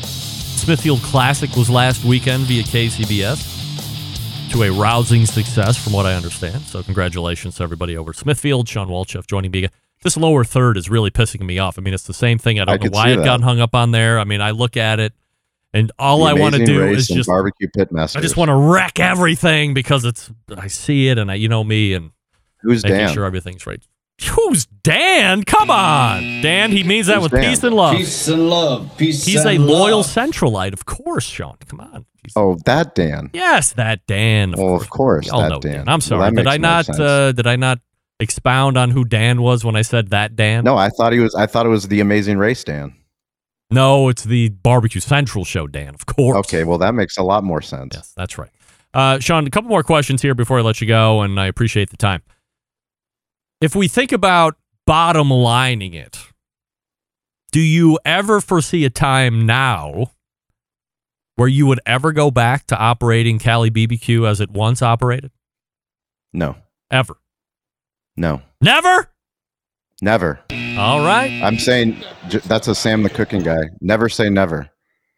Speaker 8: Smithfield Classic was last weekend via KCBS to a rousing success, from what I understand. So congratulations to everybody over at Smithfield. Shawn Walchef joining me. This lower third is really pissing me off. I mean, it's the same thing. I don't
Speaker 10: I
Speaker 8: know why it got hung up on there. I mean, I look at it, and all I want to do is just
Speaker 10: barbecue pit pitmasters.
Speaker 8: I just want to wreck everything because it's I see it and I you know me and
Speaker 10: Who's
Speaker 8: making
Speaker 10: Dan?
Speaker 8: sure everything's right. Who's Dan? Come on, Dan. He means that
Speaker 10: Who's
Speaker 8: with
Speaker 10: Dan?
Speaker 8: peace and love.
Speaker 7: Peace and love. Peace
Speaker 8: He's
Speaker 7: and
Speaker 8: a loyal
Speaker 7: love.
Speaker 8: Centralite, of course, Shawn. Come on. He's-
Speaker 10: Oh, that Dan.
Speaker 8: yes, that Dan. Of
Speaker 10: Well,
Speaker 8: courd
Speaker 10: of course,
Speaker 8: We all know
Speaker 10: Dan.
Speaker 8: I'm
Speaker 10: Well,
Speaker 8: sorry.
Speaker 10: that
Speaker 8: did
Speaker 10: makes
Speaker 8: I not?
Speaker 10: sense.
Speaker 8: Uh, did I not expound on who Dan was when I said that Dan?
Speaker 10: No, I thought he was. I thought it was the Amazing Race Dan.
Speaker 8: No, it's the Barbecue Central show, Dan. Of course.
Speaker 10: Okay, well that makes a lot more sense.
Speaker 8: Yes, that's right. Uh, Shawn, a couple more questions here before I let you go, and I appreciate the time. If we think about bottom lining it, do you ever foresee a time now where you would ever go back to operating Cali BBQ as it once operated?
Speaker 10: No,
Speaker 8: Ever?
Speaker 10: No,
Speaker 8: Never?
Speaker 10: never.
Speaker 8: All right.
Speaker 10: I'm saying j- that's a Sam the cooking guy. Never say never.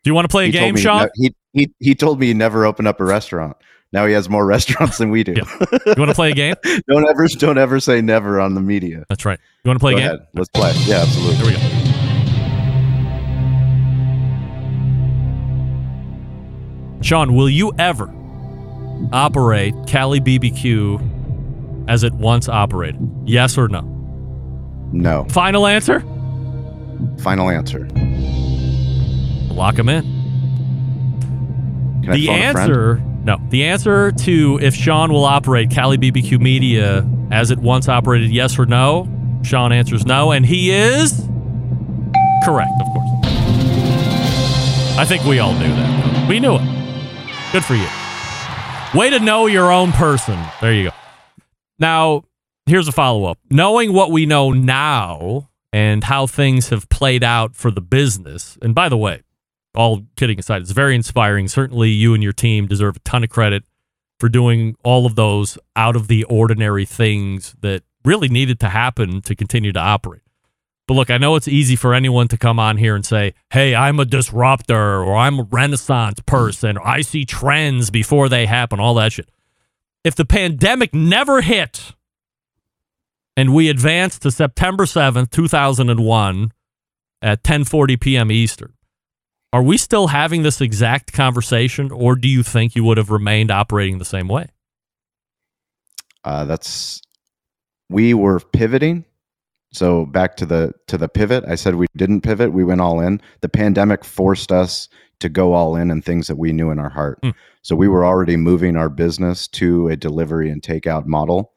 Speaker 8: Do you want to play a
Speaker 10: He
Speaker 8: game, Shawn?
Speaker 10: ne- he he he told me he never open up a restaurant. Now he has more restaurants than we do.
Speaker 8: Yeah. You want to play a game?
Speaker 10: don't ever don't ever say never on the media.
Speaker 8: That's right. You want to play
Speaker 10: Go
Speaker 8: a game?
Speaker 10: ahead. Let's play. Yeah, absolutely.
Speaker 8: Here we go. Shawn, will you ever operate Cali BBQ as it once operated? Yes or no?
Speaker 10: No.
Speaker 8: Final answer?
Speaker 10: Final answer.
Speaker 8: Lock him in.
Speaker 10: Can
Speaker 8: the
Speaker 10: phone a friend?
Speaker 8: answer, no. The answer to if Shawn will operate Cali BBQ Media as it once operated, yes or no? Shawn answers no, and he is correct, of course. I think we all knew that. We knew it. Good for you. Way to know your own person. There you go. Now, here's a follow up. Knowing what we know now and how things have played out for the business, and by the way, all kidding aside, it's very inspiring. Certainly, you and your team deserve a ton of credit for doing all of those out of the ordinary things that really needed to happen to continue to operate. But look, I know it's easy for anyone to come on here and say, hey, I'm a disruptor or I'm a renaissance person or I see trends before they happen, all that shit. If the pandemic never hit and we advanced to September 7th, 2001 at 10:40 p.m. Eastern, are we still having this exact conversation or do you think you would have remained operating the same way?
Speaker 10: Uh, that's we were pivoting. So back to the to the pivot. I said we didn't pivot. We went all in. The pandemic forced us to go all in and things that we knew in our heart.
Speaker 8: Hmm.
Speaker 10: So we were already moving our business to a delivery and takeout model,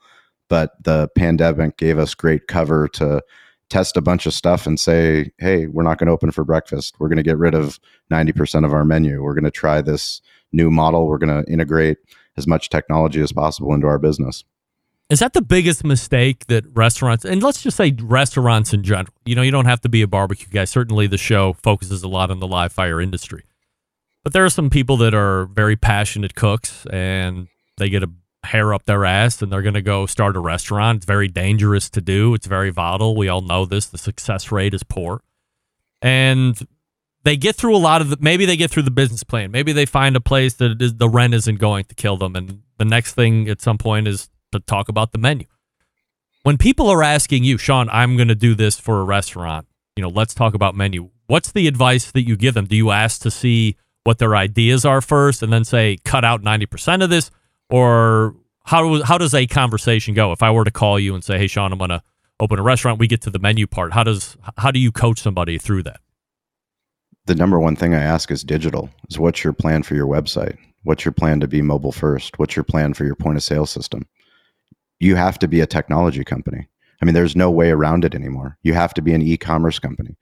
Speaker 10: but the pandemic gave us great cover to test a bunch of stuff and say, hey, we're not going to open for breakfast. We're going to get rid of 90% of our menu. We're going to try this new model. We're going to integrate as much technology as possible into our business.
Speaker 8: Is that the biggest mistake that restaurants, and let's just say restaurants in general, you know, you don't have to be a barbecue guy. Certainly the show focuses a lot on the live fire industry. But there are some people that are very passionate cooks and they get a hair up their ass and they're going to go start a restaurant. It's very dangerous to do. It's very volatile. We all know this. The success rate is poor. And they get through a lot of the, maybe they get through the business plan. Maybe they find a place that is, the rent isn't going to kill them. And the next thing at some point is to talk about the menu. When people are asking you, Shawn, I'm going to do this for a restaurant, you know, let's talk about menu. What's the advice that you give them? Do you ask to see what their ideas are first and then say, cut out 90% of this? Or how, how does a conversation go? If I were to call you and say, hey, Shawn, I'm going to open a restaurant, we get to the menu part. How does, how do you coach somebody through that?
Speaker 10: The number one thing I ask is digital is what's your plan for your website? What's your plan to be mobile first? What's your plan for your point of sale system? You have to be a technology company. I mean, there's no way around it anymore. You have to be an e-commerce company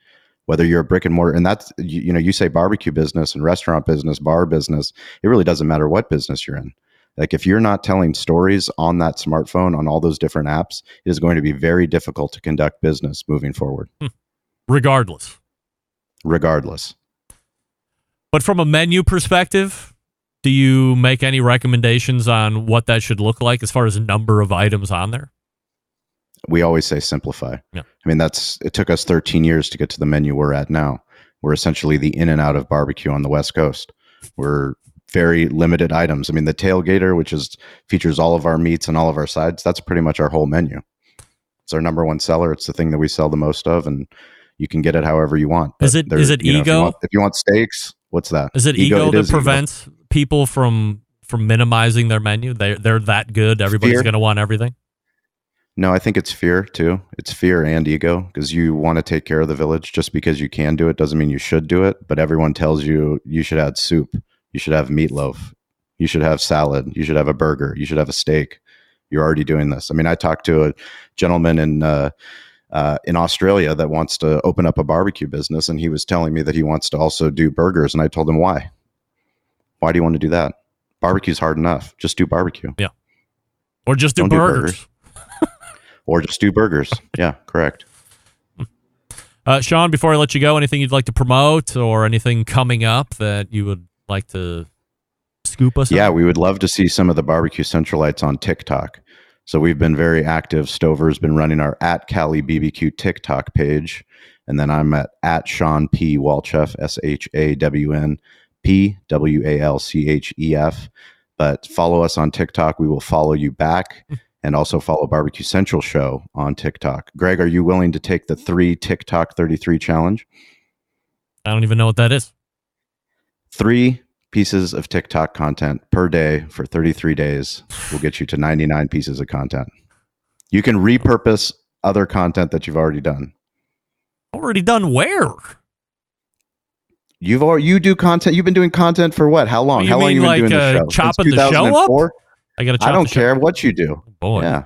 Speaker 10: whether you're a brick and mortar and that's you, you, know you say barbecue business and restaurant business bar business it really doesn't matter what business you're in. Like if you're not telling stories on that smartphone on all those different apps it is going to be very difficult to conduct business moving forward. Hmm.
Speaker 8: Regardless.
Speaker 10: Regardless.
Speaker 8: But from a menu perspective do you make any recommendations on what that should look like as far as number of items on there
Speaker 10: we always say simplify.
Speaker 8: Yeah.
Speaker 10: I mean, that's it took us 13 years to get to the menu we're at now. We're essentially the in and out of barbecue on the West Coast. We're very limited items. I mean, the tailgater, which is features all of our meats and all of our sides, that's pretty much our whole menu. It's our number one seller. It's the thing that we sell the most of, and you can get it however you want.
Speaker 8: Is it is it
Speaker 10: you know,
Speaker 8: ego?
Speaker 10: if, you want, if you want steaks, what's that?
Speaker 8: Is it ego, that
Speaker 10: is
Speaker 8: prevents people from from minimizing their menu? They they're that good. Everybody's going to want everything.
Speaker 10: No, I think it's fear too. It's fear and ego because you want to take care of the village. Just because you can do it doesn't mean you should do it. But everyone tells you you should add soup, you should have meatloaf, you should have salad, you should have a burger, you should have a steak. You're already doing this. I mean, I talked to a gentleman in uh, uh, in Australia that wants to open up a barbecue business, and he was telling me that he wants to also do burgers, and I told him why. Why do you want to do that? Barbecue's hard enough. Just do barbecue.
Speaker 8: Yeah. Or just do
Speaker 10: Don't do
Speaker 8: burgers.
Speaker 10: Or just do burgers. Yeah, correct.
Speaker 8: Uh, Shawn, before I let you go, anything you'd like to promote or anything coming up that you would like to scoop us?
Speaker 10: Yeah,
Speaker 8: on?
Speaker 10: we would love to see some of the barbecue centralites on TikTok. So we've been very active. Stover's been running our at Cali BBQ TikTok page, and then I'm at at Shawn P Walchef S H A W N P W A L C H E F. But follow us on TikTok. We will follow you back, and also follow Barbecue Central Show on TikTok. Greg, are you willing to take the three TikTok 33 challenge?
Speaker 8: I don't even know what that is.
Speaker 10: Three pieces of TikTok content per day for 33 days will get you to 99 pieces of content. You can repurpose other content that you've already done.
Speaker 8: Already done where?
Speaker 10: You've already, you do content. You've been doing content for what? How long? How long you been
Speaker 8: like,
Speaker 10: doing the
Speaker 8: uh,
Speaker 10: show? Since
Speaker 8: chopping the show up?
Speaker 10: 2004?
Speaker 8: I got to.
Speaker 10: I don't care what you do.
Speaker 8: Boy,
Speaker 10: Yeah.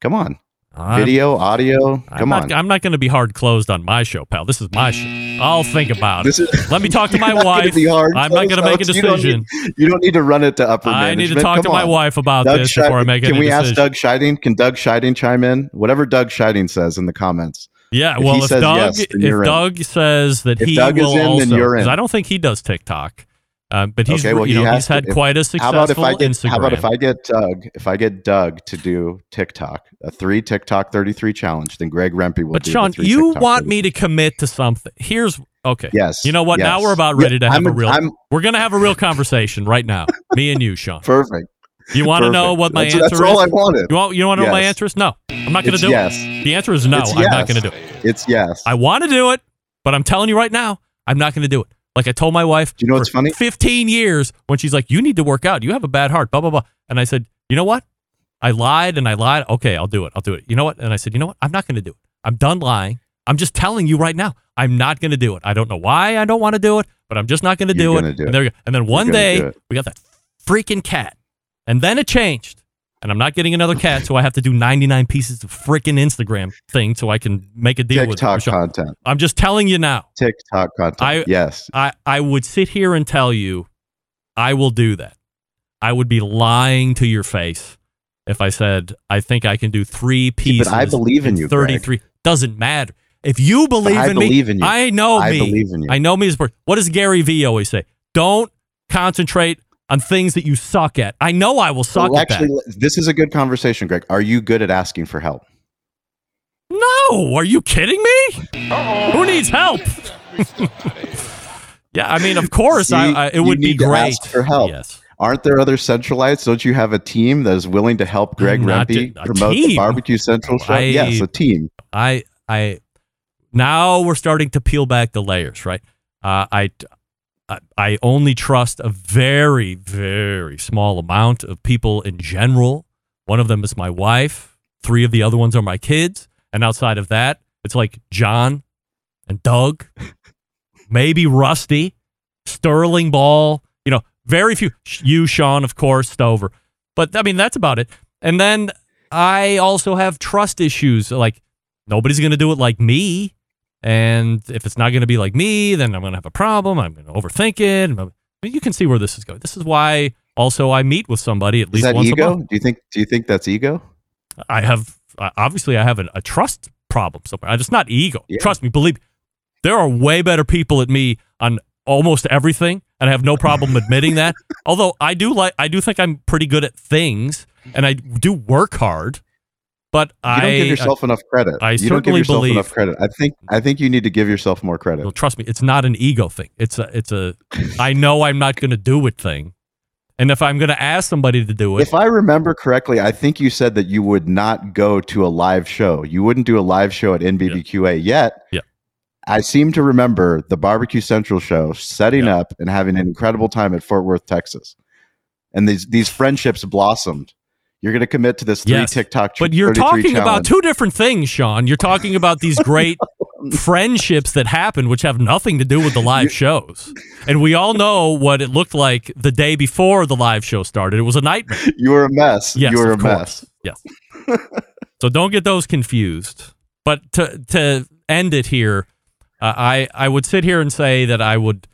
Speaker 10: Come on.
Speaker 8: I'm-
Speaker 10: Video, audio.
Speaker 8: I'm
Speaker 10: Come
Speaker 8: not,
Speaker 10: on.
Speaker 8: I'm not going to be hard closed on my show, pal. This is my show. I'll think about
Speaker 10: This
Speaker 8: it.
Speaker 10: is-
Speaker 8: Let me talk to my wife. I'm not going to make a
Speaker 10: closed, You don't
Speaker 8: decision.
Speaker 10: need- You don't need to run it to upper
Speaker 8: I need to talk
Speaker 10: Come
Speaker 8: to my wife about
Speaker 10: Doug
Speaker 8: this
Speaker 10: Scheiding-
Speaker 8: before I make
Speaker 10: Can we
Speaker 8: decision.
Speaker 10: ask Doug Scheiding? Can Doug Scheiding chime in? Whatever Doug Scheiding says in the comments.
Speaker 8: Yeah,
Speaker 10: If
Speaker 8: well, if Doug
Speaker 10: yes,
Speaker 8: if
Speaker 10: in.
Speaker 8: Doug says that
Speaker 10: If
Speaker 8: he
Speaker 10: Doug is
Speaker 8: will
Speaker 10: in, then
Speaker 8: also,
Speaker 10: you're in.
Speaker 8: I don't think he does TikTok, uh, but he's
Speaker 10: okay, well,
Speaker 8: you
Speaker 10: he
Speaker 8: know he's had
Speaker 10: if-
Speaker 8: quite a
Speaker 10: How
Speaker 8: successful
Speaker 10: about if I get?
Speaker 8: Instagram.
Speaker 10: How about if I get Doug? If I get Doug to do TikTok, a three TikTok thirty three challenge, then Greg Rempe will.
Speaker 8: but
Speaker 10: do Shawn,
Speaker 8: you
Speaker 10: TikTok
Speaker 8: want
Speaker 10: 33.
Speaker 8: me to commit to something? Here's okay.
Speaker 10: Yes.
Speaker 8: You know what? Now we're about ready to have
Speaker 10: I'm
Speaker 8: a real.
Speaker 10: I'm-
Speaker 8: we're gonna have a real conversation right now. me and you, Shawn.
Speaker 10: Perfect.
Speaker 8: You want to know what my
Speaker 10: That's-
Speaker 8: answer
Speaker 10: that's all
Speaker 8: is?
Speaker 10: I wanted.
Speaker 8: You want you want to know what my answer is? No, I'm not going to do
Speaker 10: yes.
Speaker 8: it. The answer is no.
Speaker 10: It's
Speaker 8: I'm not going to do it.
Speaker 10: It's yes.
Speaker 8: I want to do it, but I'm telling you right now, I'm not going to do it. Like I told my wife,
Speaker 10: Do you know what's funny?
Speaker 8: 15 years when she's like, "You need to work out. You have a bad heart." Blah blah blah. And I said, "You know what? I lied and I lied. Okay, I'll do it. I'll do it. You know what?" And I said, "You know what? I'm not going to do it. I'm done lying. I'm just telling you right now. I'm not going to do it. I don't know why I don't want to do it, but I'm just not going to do it.
Speaker 10: do
Speaker 8: and
Speaker 10: it.
Speaker 8: there you go. And then one day we got that freaking cat, and then it changed. And I'm not getting another cat, so I have to do 99 pieces of freaking Instagram thing so I can make a deal with
Speaker 10: TikTok content.
Speaker 8: I'm just telling you now.
Speaker 10: TikTok content.
Speaker 8: I-
Speaker 10: yes.
Speaker 8: I, I would sit here and tell you I will do that. I would be lying to your face if I said I think I can do three pieces.
Speaker 10: But I believe in you, Greg.
Speaker 8: 33 doesn't matter. If you believe
Speaker 10: I
Speaker 8: in me,
Speaker 10: believe in you.
Speaker 8: I know
Speaker 10: I
Speaker 8: me.
Speaker 10: believe in you.
Speaker 8: I know me as a person. What does Gary Vee always say? Don't concentrate on things that you suck at. I know I will suck
Speaker 10: Well,
Speaker 8: at that.
Speaker 10: actually, this is a good conversation, Greg. Are you good at asking for help?
Speaker 8: No, are you kidding me? Who needs help? yeah, I mean, of course,
Speaker 10: See,
Speaker 8: I, I, it would be
Speaker 10: need to
Speaker 8: great
Speaker 10: ask for help.
Speaker 8: Yes,
Speaker 10: Aren't there other Centralites? Don't you have a team that is willing to help Greg
Speaker 8: I'm
Speaker 10: Rempe
Speaker 8: ju-
Speaker 10: promote
Speaker 8: team?
Speaker 10: the Barbecue Central show?
Speaker 8: I-
Speaker 10: yes, a team.
Speaker 8: I, I. Now we're starting to peel back the layers, right? Uh, I, I, only trust a very, very small amount of people in general. One of them is my wife. Three of the other ones are my kids, and outside of that, it's like John and Doug, maybe Rusty, Sterling Ball. You know, very few. You, Shawn, of course, Stover. But I mean, that's about it. And then I also have trust issues. Like nobody's going to do it like me. And if it's not going to be like me, then I'm going to have a problem. I'm going to overthink it. I mean, you can see where this is going. This is why also I meet with somebody at
Speaker 10: Is
Speaker 8: least
Speaker 10: that
Speaker 8: once a
Speaker 10: ego?
Speaker 8: month.
Speaker 10: Do you think? Do you think that's ego?
Speaker 8: I have obviously I have an, a trust problem somewhere. It's not ego.
Speaker 10: Yeah.
Speaker 8: Trust me, believe me. There are way better people at me on almost everything, and I have no problem admitting that. Although I do like, I do think I'm pretty good at things, and I do work hard. But
Speaker 10: You
Speaker 8: I
Speaker 10: don't give uh, yourself enough credit.
Speaker 8: I
Speaker 10: you don't give
Speaker 8: certainly
Speaker 10: yourself
Speaker 8: believe-
Speaker 10: enough credit. I think. I think you need to give yourself more credit.
Speaker 8: Well, trust me, it's not an ego thing. It's a, it's a. I know I'm not going to do it thing, and if I'm going to ask somebody to do it,
Speaker 10: If I remember correctly, I think you said that you would not go to a live show. You wouldn't do a live show at NBBQA yet.
Speaker 8: Yeah.
Speaker 10: I seem to remember the Barbecue Central show setting up and having an incredible time at Fort Worth, Texas. And these these friendships blossomed. You're going to commit to this three
Speaker 8: Yes,
Speaker 10: TikTok.
Speaker 8: but you're
Speaker 10: 33
Speaker 8: talking about two different things, Shawn. You're talking about these great friendships that happen, which have nothing to do with the live shows. And we all know what it looked like the day before the live show started. It was a nightmare.
Speaker 10: You were a mess.
Speaker 8: Yes,
Speaker 10: you were a
Speaker 8: of
Speaker 10: mess.
Speaker 8: Yes. so don't get those confused. But to to end it here, uh, I I would sit here and say that I would.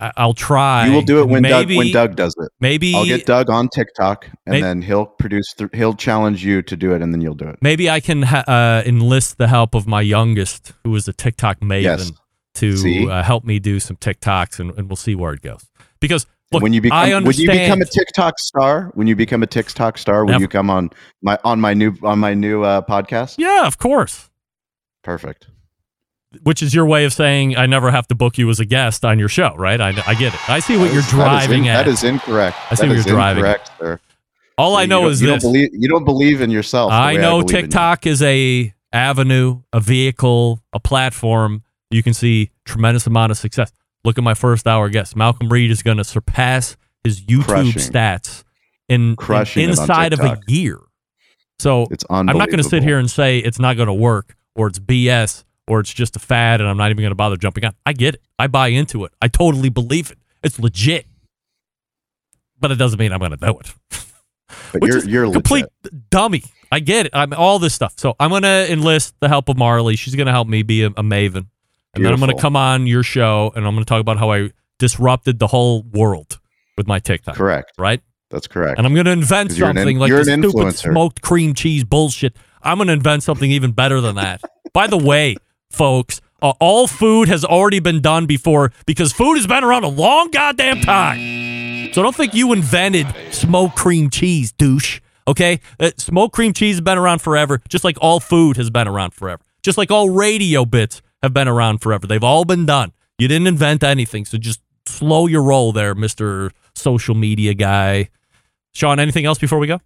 Speaker 8: I- I'll try.
Speaker 10: You will do it when Doug when Doug does it.
Speaker 8: Maybe
Speaker 10: I'll get Doug on TikTok, and
Speaker 8: May-
Speaker 10: then he'll produce. Th- he'll challenge you to do it, and then you'll do it.
Speaker 8: Maybe I can ha- uh, enlist the help of my youngest, who is a TikTok maven,
Speaker 10: Yes.
Speaker 8: to uh, help me do some TikToks, and, and we'll see where it goes. Because look,
Speaker 10: when you become
Speaker 8: I
Speaker 10: when you become a TikTok star, when you become a TikTok star, will
Speaker 8: Never.
Speaker 10: you come on my on my new on my new uh, podcast?
Speaker 8: yeah, of course.
Speaker 10: Perfect.
Speaker 8: Which is your way of saying I never have to book you as a guest on your show, right? I, I get it. I see what you're
Speaker 10: is- that is
Speaker 8: driving
Speaker 10: in-
Speaker 8: at.
Speaker 10: That is incorrect.
Speaker 8: I see
Speaker 10: That
Speaker 8: what
Speaker 10: is
Speaker 8: you're driving at.
Speaker 10: incorrect, sir.
Speaker 8: All I know is
Speaker 10: you
Speaker 8: this.
Speaker 10: Don't believe, you don't believe in yourself.
Speaker 8: I know
Speaker 10: in you.
Speaker 8: TikTok is a avenue, a vehicle, a platform. You can see tremendous amount of success. Look at my first hour guest. Malcolm Reed is going to surpass his YouTube
Speaker 10: Crushing.
Speaker 8: stats in, in
Speaker 10: Crushing it
Speaker 8: inside of a year. So
Speaker 10: It's
Speaker 8: I'm not going to sit here and say it's not going to work or it's BS or it's just a fad and I'm not even going to bother jumping on. I get it. I buy into it. I totally believe it. It's legit. But it doesn't mean I'm going to do it.
Speaker 10: But
Speaker 8: Which
Speaker 10: you're
Speaker 8: is
Speaker 10: you're
Speaker 8: complete
Speaker 10: legit.
Speaker 8: dummy. I get it. I'm all this stuff. So I'm gonna enlist the help of Marley. She's gonna help me be a, a maven, and then I'm gonna come on your show and I'm gonna talk about how I disrupted the whole world with my TikTok.
Speaker 10: Correct.
Speaker 8: Right.
Speaker 10: That's correct.
Speaker 8: And I'm gonna invent
Speaker 10: you're in-
Speaker 8: something like the stupid
Speaker 10: influencer.
Speaker 8: smoked cream cheese bullshit. I'm gonna invent something even better than that. By the way, folks, uh, all food has already been done before because food has been around a long goddamn time. So don't think you invented smoked cream cheese, douche. Okay, uh, smoked cream cheese has been around forever, just like all food has been around forever, just like all radio bits have been around forever. They've all been done. You didn't invent anything, so just slow your roll there, Mister Social Media guy. Shawn, anything else before we go?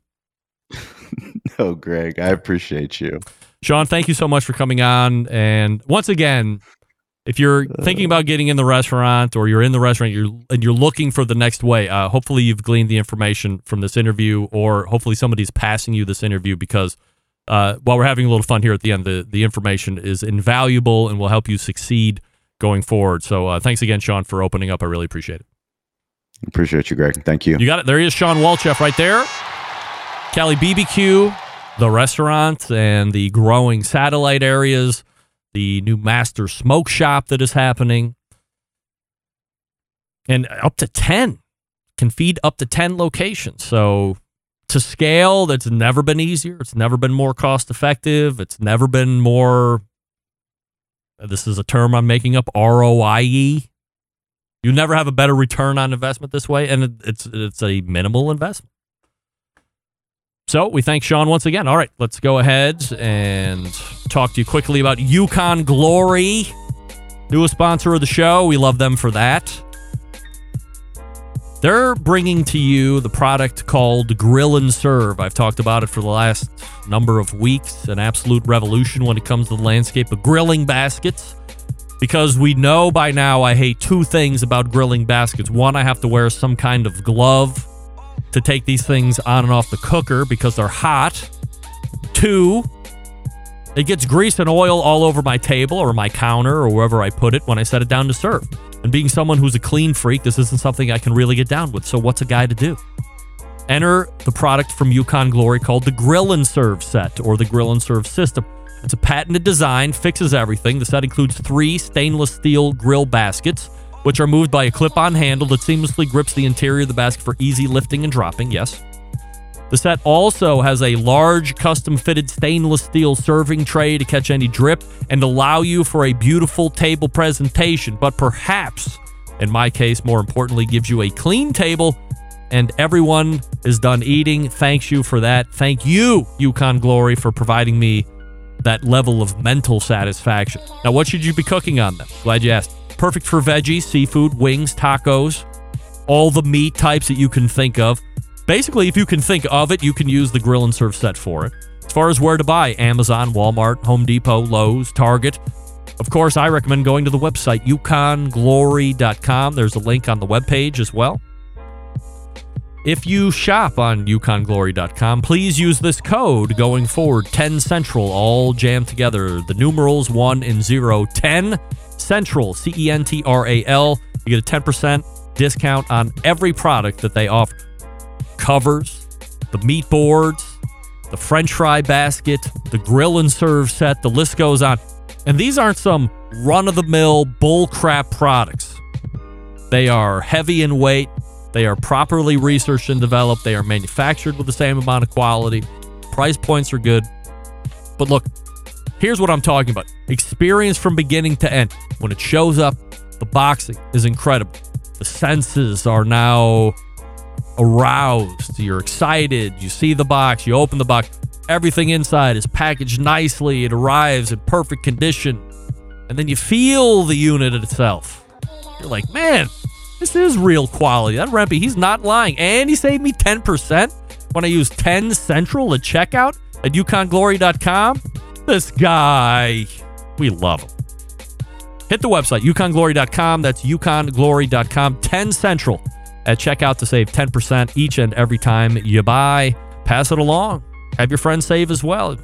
Speaker 10: no, Greg, I appreciate you.
Speaker 8: Shawn, thank you so much for coming on. And once again, if you're thinking about getting in the restaurant or you're in the restaurant you're, and you're looking for the next way, uh, hopefully you've gleaned the information from this interview, or hopefully somebody's passing you this interview because uh, while we're having a little fun here at the end, the, the information is invaluable and will help you succeed going forward. So uh, thanks again, Shawn, for opening up. I really appreciate it.
Speaker 10: Appreciate you, Greg. Thank you.
Speaker 8: You got it. There he is, Shawn Walchef, right there. Cali BBQ, the restaurants and the growing satellite areas, the new master smoke shop that is happening, and up to 10 can feed up to 10 locations. So to scale, that's never been easier. It's never been more cost effective. It's never been more, this is a term I'm making up, ROIE. You never have a better return on investment this way, and it's it's a minimal investment. So we thank Shawn once again. All right, let's go ahead and talk to you quickly about Yukon Glory, newest sponsor of the show. We love them for that. They're bringing to you the product called Grill and Serve. I've talked about it for the last number of weeks. An absolute revolution when it comes to the landscape of grilling baskets. Because we know by now I hate two things about grilling baskets. One, I have to wear some kind of glove to take these things on and off the cooker because they're hot. Two, it gets grease and oil all over my table or my counter or wherever I put it when I set it down to serve. And being someone who's a clean freak, this isn't something I can really get down with. So, what's a guy to do? Enter the product from Yukon Glory called the Grill and Serve set or the Grill and Serve system. It's a patented design, fixes everything. The set includes three stainless steel grill baskets, which are moved by a clip on handle that seamlessly grips the interior of the basket for easy lifting and dropping. Yes. The set also has a large custom fitted stainless steel serving tray to catch any drip and allow you for a beautiful table presentation, but perhaps, in my case, more importantly, gives you a clean table and everyone is done eating. Thanks you for that. Thank you, Yukon Glory, for providing me that level of mental satisfaction. Now, what should you be cooking on them? Glad you asked. Perfect for veggies, seafood, wings, tacos, all the meat types that you can think of. Basically, if you can think of it, you can use the grill and serve set for it. As far as where to buy, Amazon, Walmart, Home Depot, Lowe's, Target. Of course, I recommend going to the website, yukonglory.com. There's a link on the webpage as well. If you shop on yukonglory.com, please use this code going forward 10 Central, all jammed together. The numerals 1 and 0, 10 Central, C E N T R A L. You get a 10% discount on every product that they offer covers, the meat boards, the french fry basket, the grill and serve set, the list goes on. And these aren't some run of the mill bullcrap products. They are heavy in weight, they are properly researched and developed. They are manufactured with the same amount of quality. Price points are good. But look, here's what I'm talking about experience from beginning to end. When it shows up, the boxing is incredible. The senses are now aroused. You're excited. You see the box, you open the box. Everything inside is packaged nicely. It arrives in perfect condition. And then you feel the unit itself. You're like, man, this is real quality. That Rempe, he's not lying. And he saved me 10% when I use 10 Central at checkout at yukonglory.com. This guy, we love him. Hit the website, yukonglory.com. That's yukonglory.com. 10 Central at checkout to save 10% each and every time you buy. Pass it along. Have your friends save as well.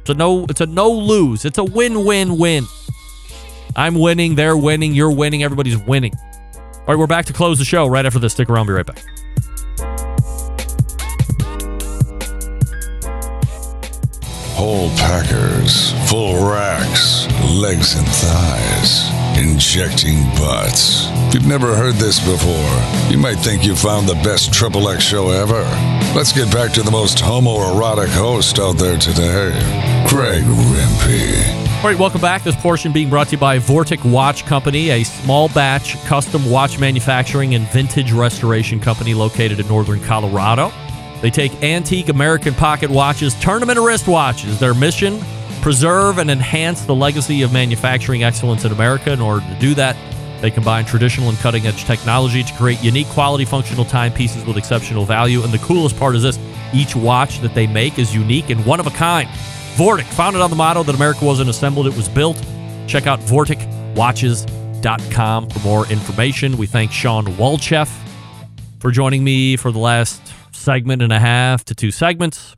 Speaker 8: It's a no, it's a no lose. It's a win-win-win. I'm winning, they're winning, you're winning, everybody's winning. All right, we're back to close the show right after this. Stick around, be right back.
Speaker 9: Whole packers, full racks, legs and thighs, injecting butts. If you've never heard this before, you might think you found the best Triple X show ever. Let's get back to the most homoerotic host out there today, Greg Rempe.
Speaker 8: All right, welcome back. This portion being brought to you by Vortic Watch Company, a small batch custom watch manufacturing and vintage restoration company located in northern Colorado. They take antique American pocket watches, turn them into wristwatches. Their mission preserve and enhance the legacy of manufacturing excellence in America. In order to do that, they combine traditional and cutting edge technology to create unique quality functional timepieces with exceptional value. And the coolest part is this each watch that they make is unique and one of a kind. Vortic, founded on the motto that America wasn't assembled, it was built. Check out vorticwatches.com for more information. We thank Shawn Walchef for joining me for the last segment and a half to two segments.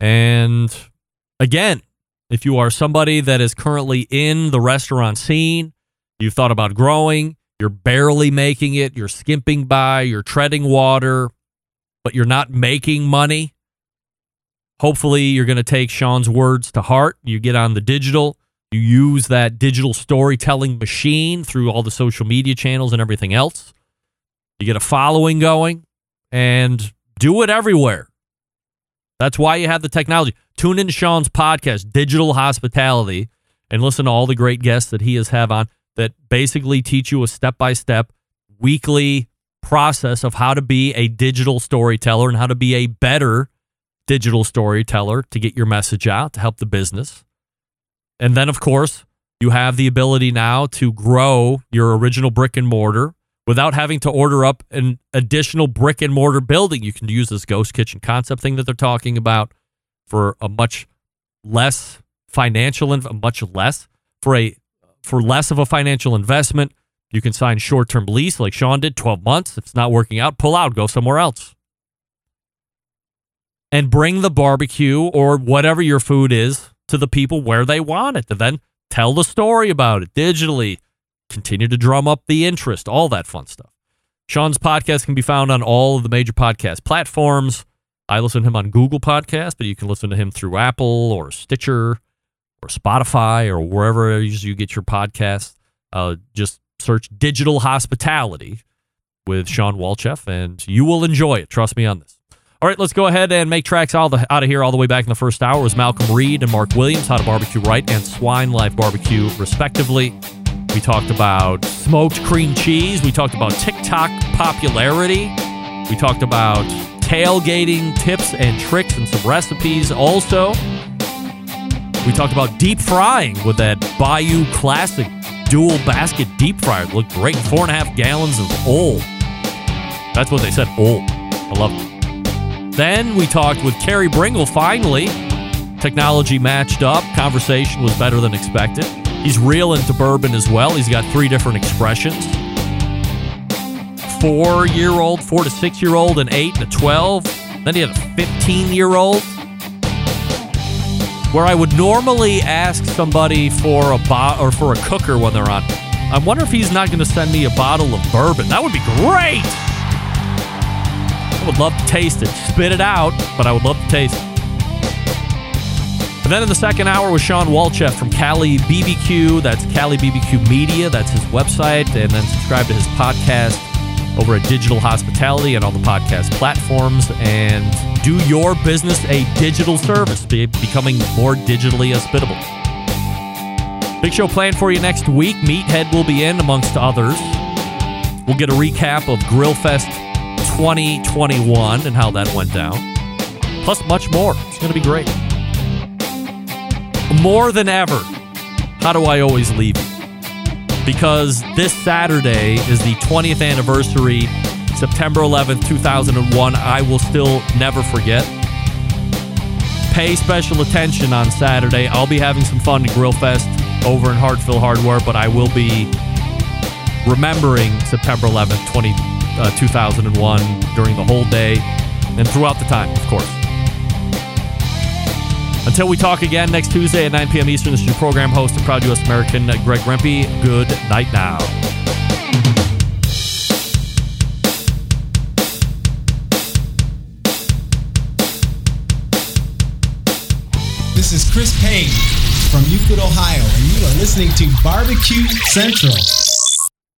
Speaker 8: And again, if you are somebody that is currently in the restaurant scene, you've thought about growing, you're barely making it, you're skimping by, you're treading water, but you're not making money, hopefully you're going to take Shawn's words to heart. You get on the digital, you use that digital storytelling machine through all the social media channels and everything else. You get a following going and do it everywhere. That's why you have the technology. Tune into Shawn's podcast, Digital Hospitality, and listen to all the great guests that he has have on that basically teach you a step by step weekly process of how to be a digital storyteller and how to be a better digital storyteller to get your message out to help the business. And then, of course, you have the ability now to grow your original brick and mortar without having to order up an additional brick and mortar building. You can use this ghost kitchen concept thing that they're talking about for a much less financial and much less for a for less of a financial investment. You can sign short term lease like Shawn did, 12 months. If it's not working out, pull out, go somewhere else. And bring the barbecue or whatever your food is to the people where they want it. And then tell the story about it digitally. Continue to drum up the interest, all that fun stuff. Shawn's podcast can be found on all of the major podcast platforms. I listen to him on Google Podcast, but you can listen to him through Apple or Stitcher or Spotify or wherever you get your podcasts. Uh, just search Digital Hospitality with Shawn Walchef, and you will enjoy it. Trust me on this. All right, let's go ahead and make tracks out of, out of here all the way back in the first hour was Malcolm Reed and Mark Williams, How to Barbecue Right and Swine Life Barbecue, respectively. We talked about smoked cream cheese. We talked about TikTok popularity. We talked about tailgating tips and tricks and some recipes also. We talked about deep frying with that Bayou Classic dual basket deep fryer. It looked great. Four and a half gallons of oil. That's what they said, oil. I love it. Then we talked with Carey Bringle finally. Technology matched up. Conversation was better than expected. He's real into bourbon as well. He's got three different expressions four year old, four to six year old, an eight and a 12. Then he had a 15 year old. Where I would normally ask somebody for a bot or for a cooker when they're on. I wonder if he's not going to send me a bottle of bourbon. That would be great. I would love to taste it. Spit it out, but I would love to taste it. Then in the second hour was Shawn Walchef from Cali BBQ. That's Cali BBQ Media. That's his website. And then subscribe to his podcast over at Digital Hospitality and all the podcast platforms. And do your business a digital service, be, becoming more digitally hospitable. Big show planned for you next week. Meathead will be in, amongst others. We'll get a recap of Grillfest 2021 and how that went down. Plus, much more. It's going to be great. More than ever, how do I always leave you? Because this Saturday is the 20th anniversary, September 11th, 2001. I will still never forget. Pay special attention on Saturday. I'll be having some fun at Grillfest over in Hartville Hardware, but I will be remembering September 11th, 20, uh, 2001 during the whole day and throughout the time, of course. Until we talk again next Tuesday at 9 p.m. Eastern, this is your program host and proud U.S. American, uh, Greg Rempe. Good night now.
Speaker 11: This is Chris Payne from Euclid, Ohio, and you are listening to Barbecue Central.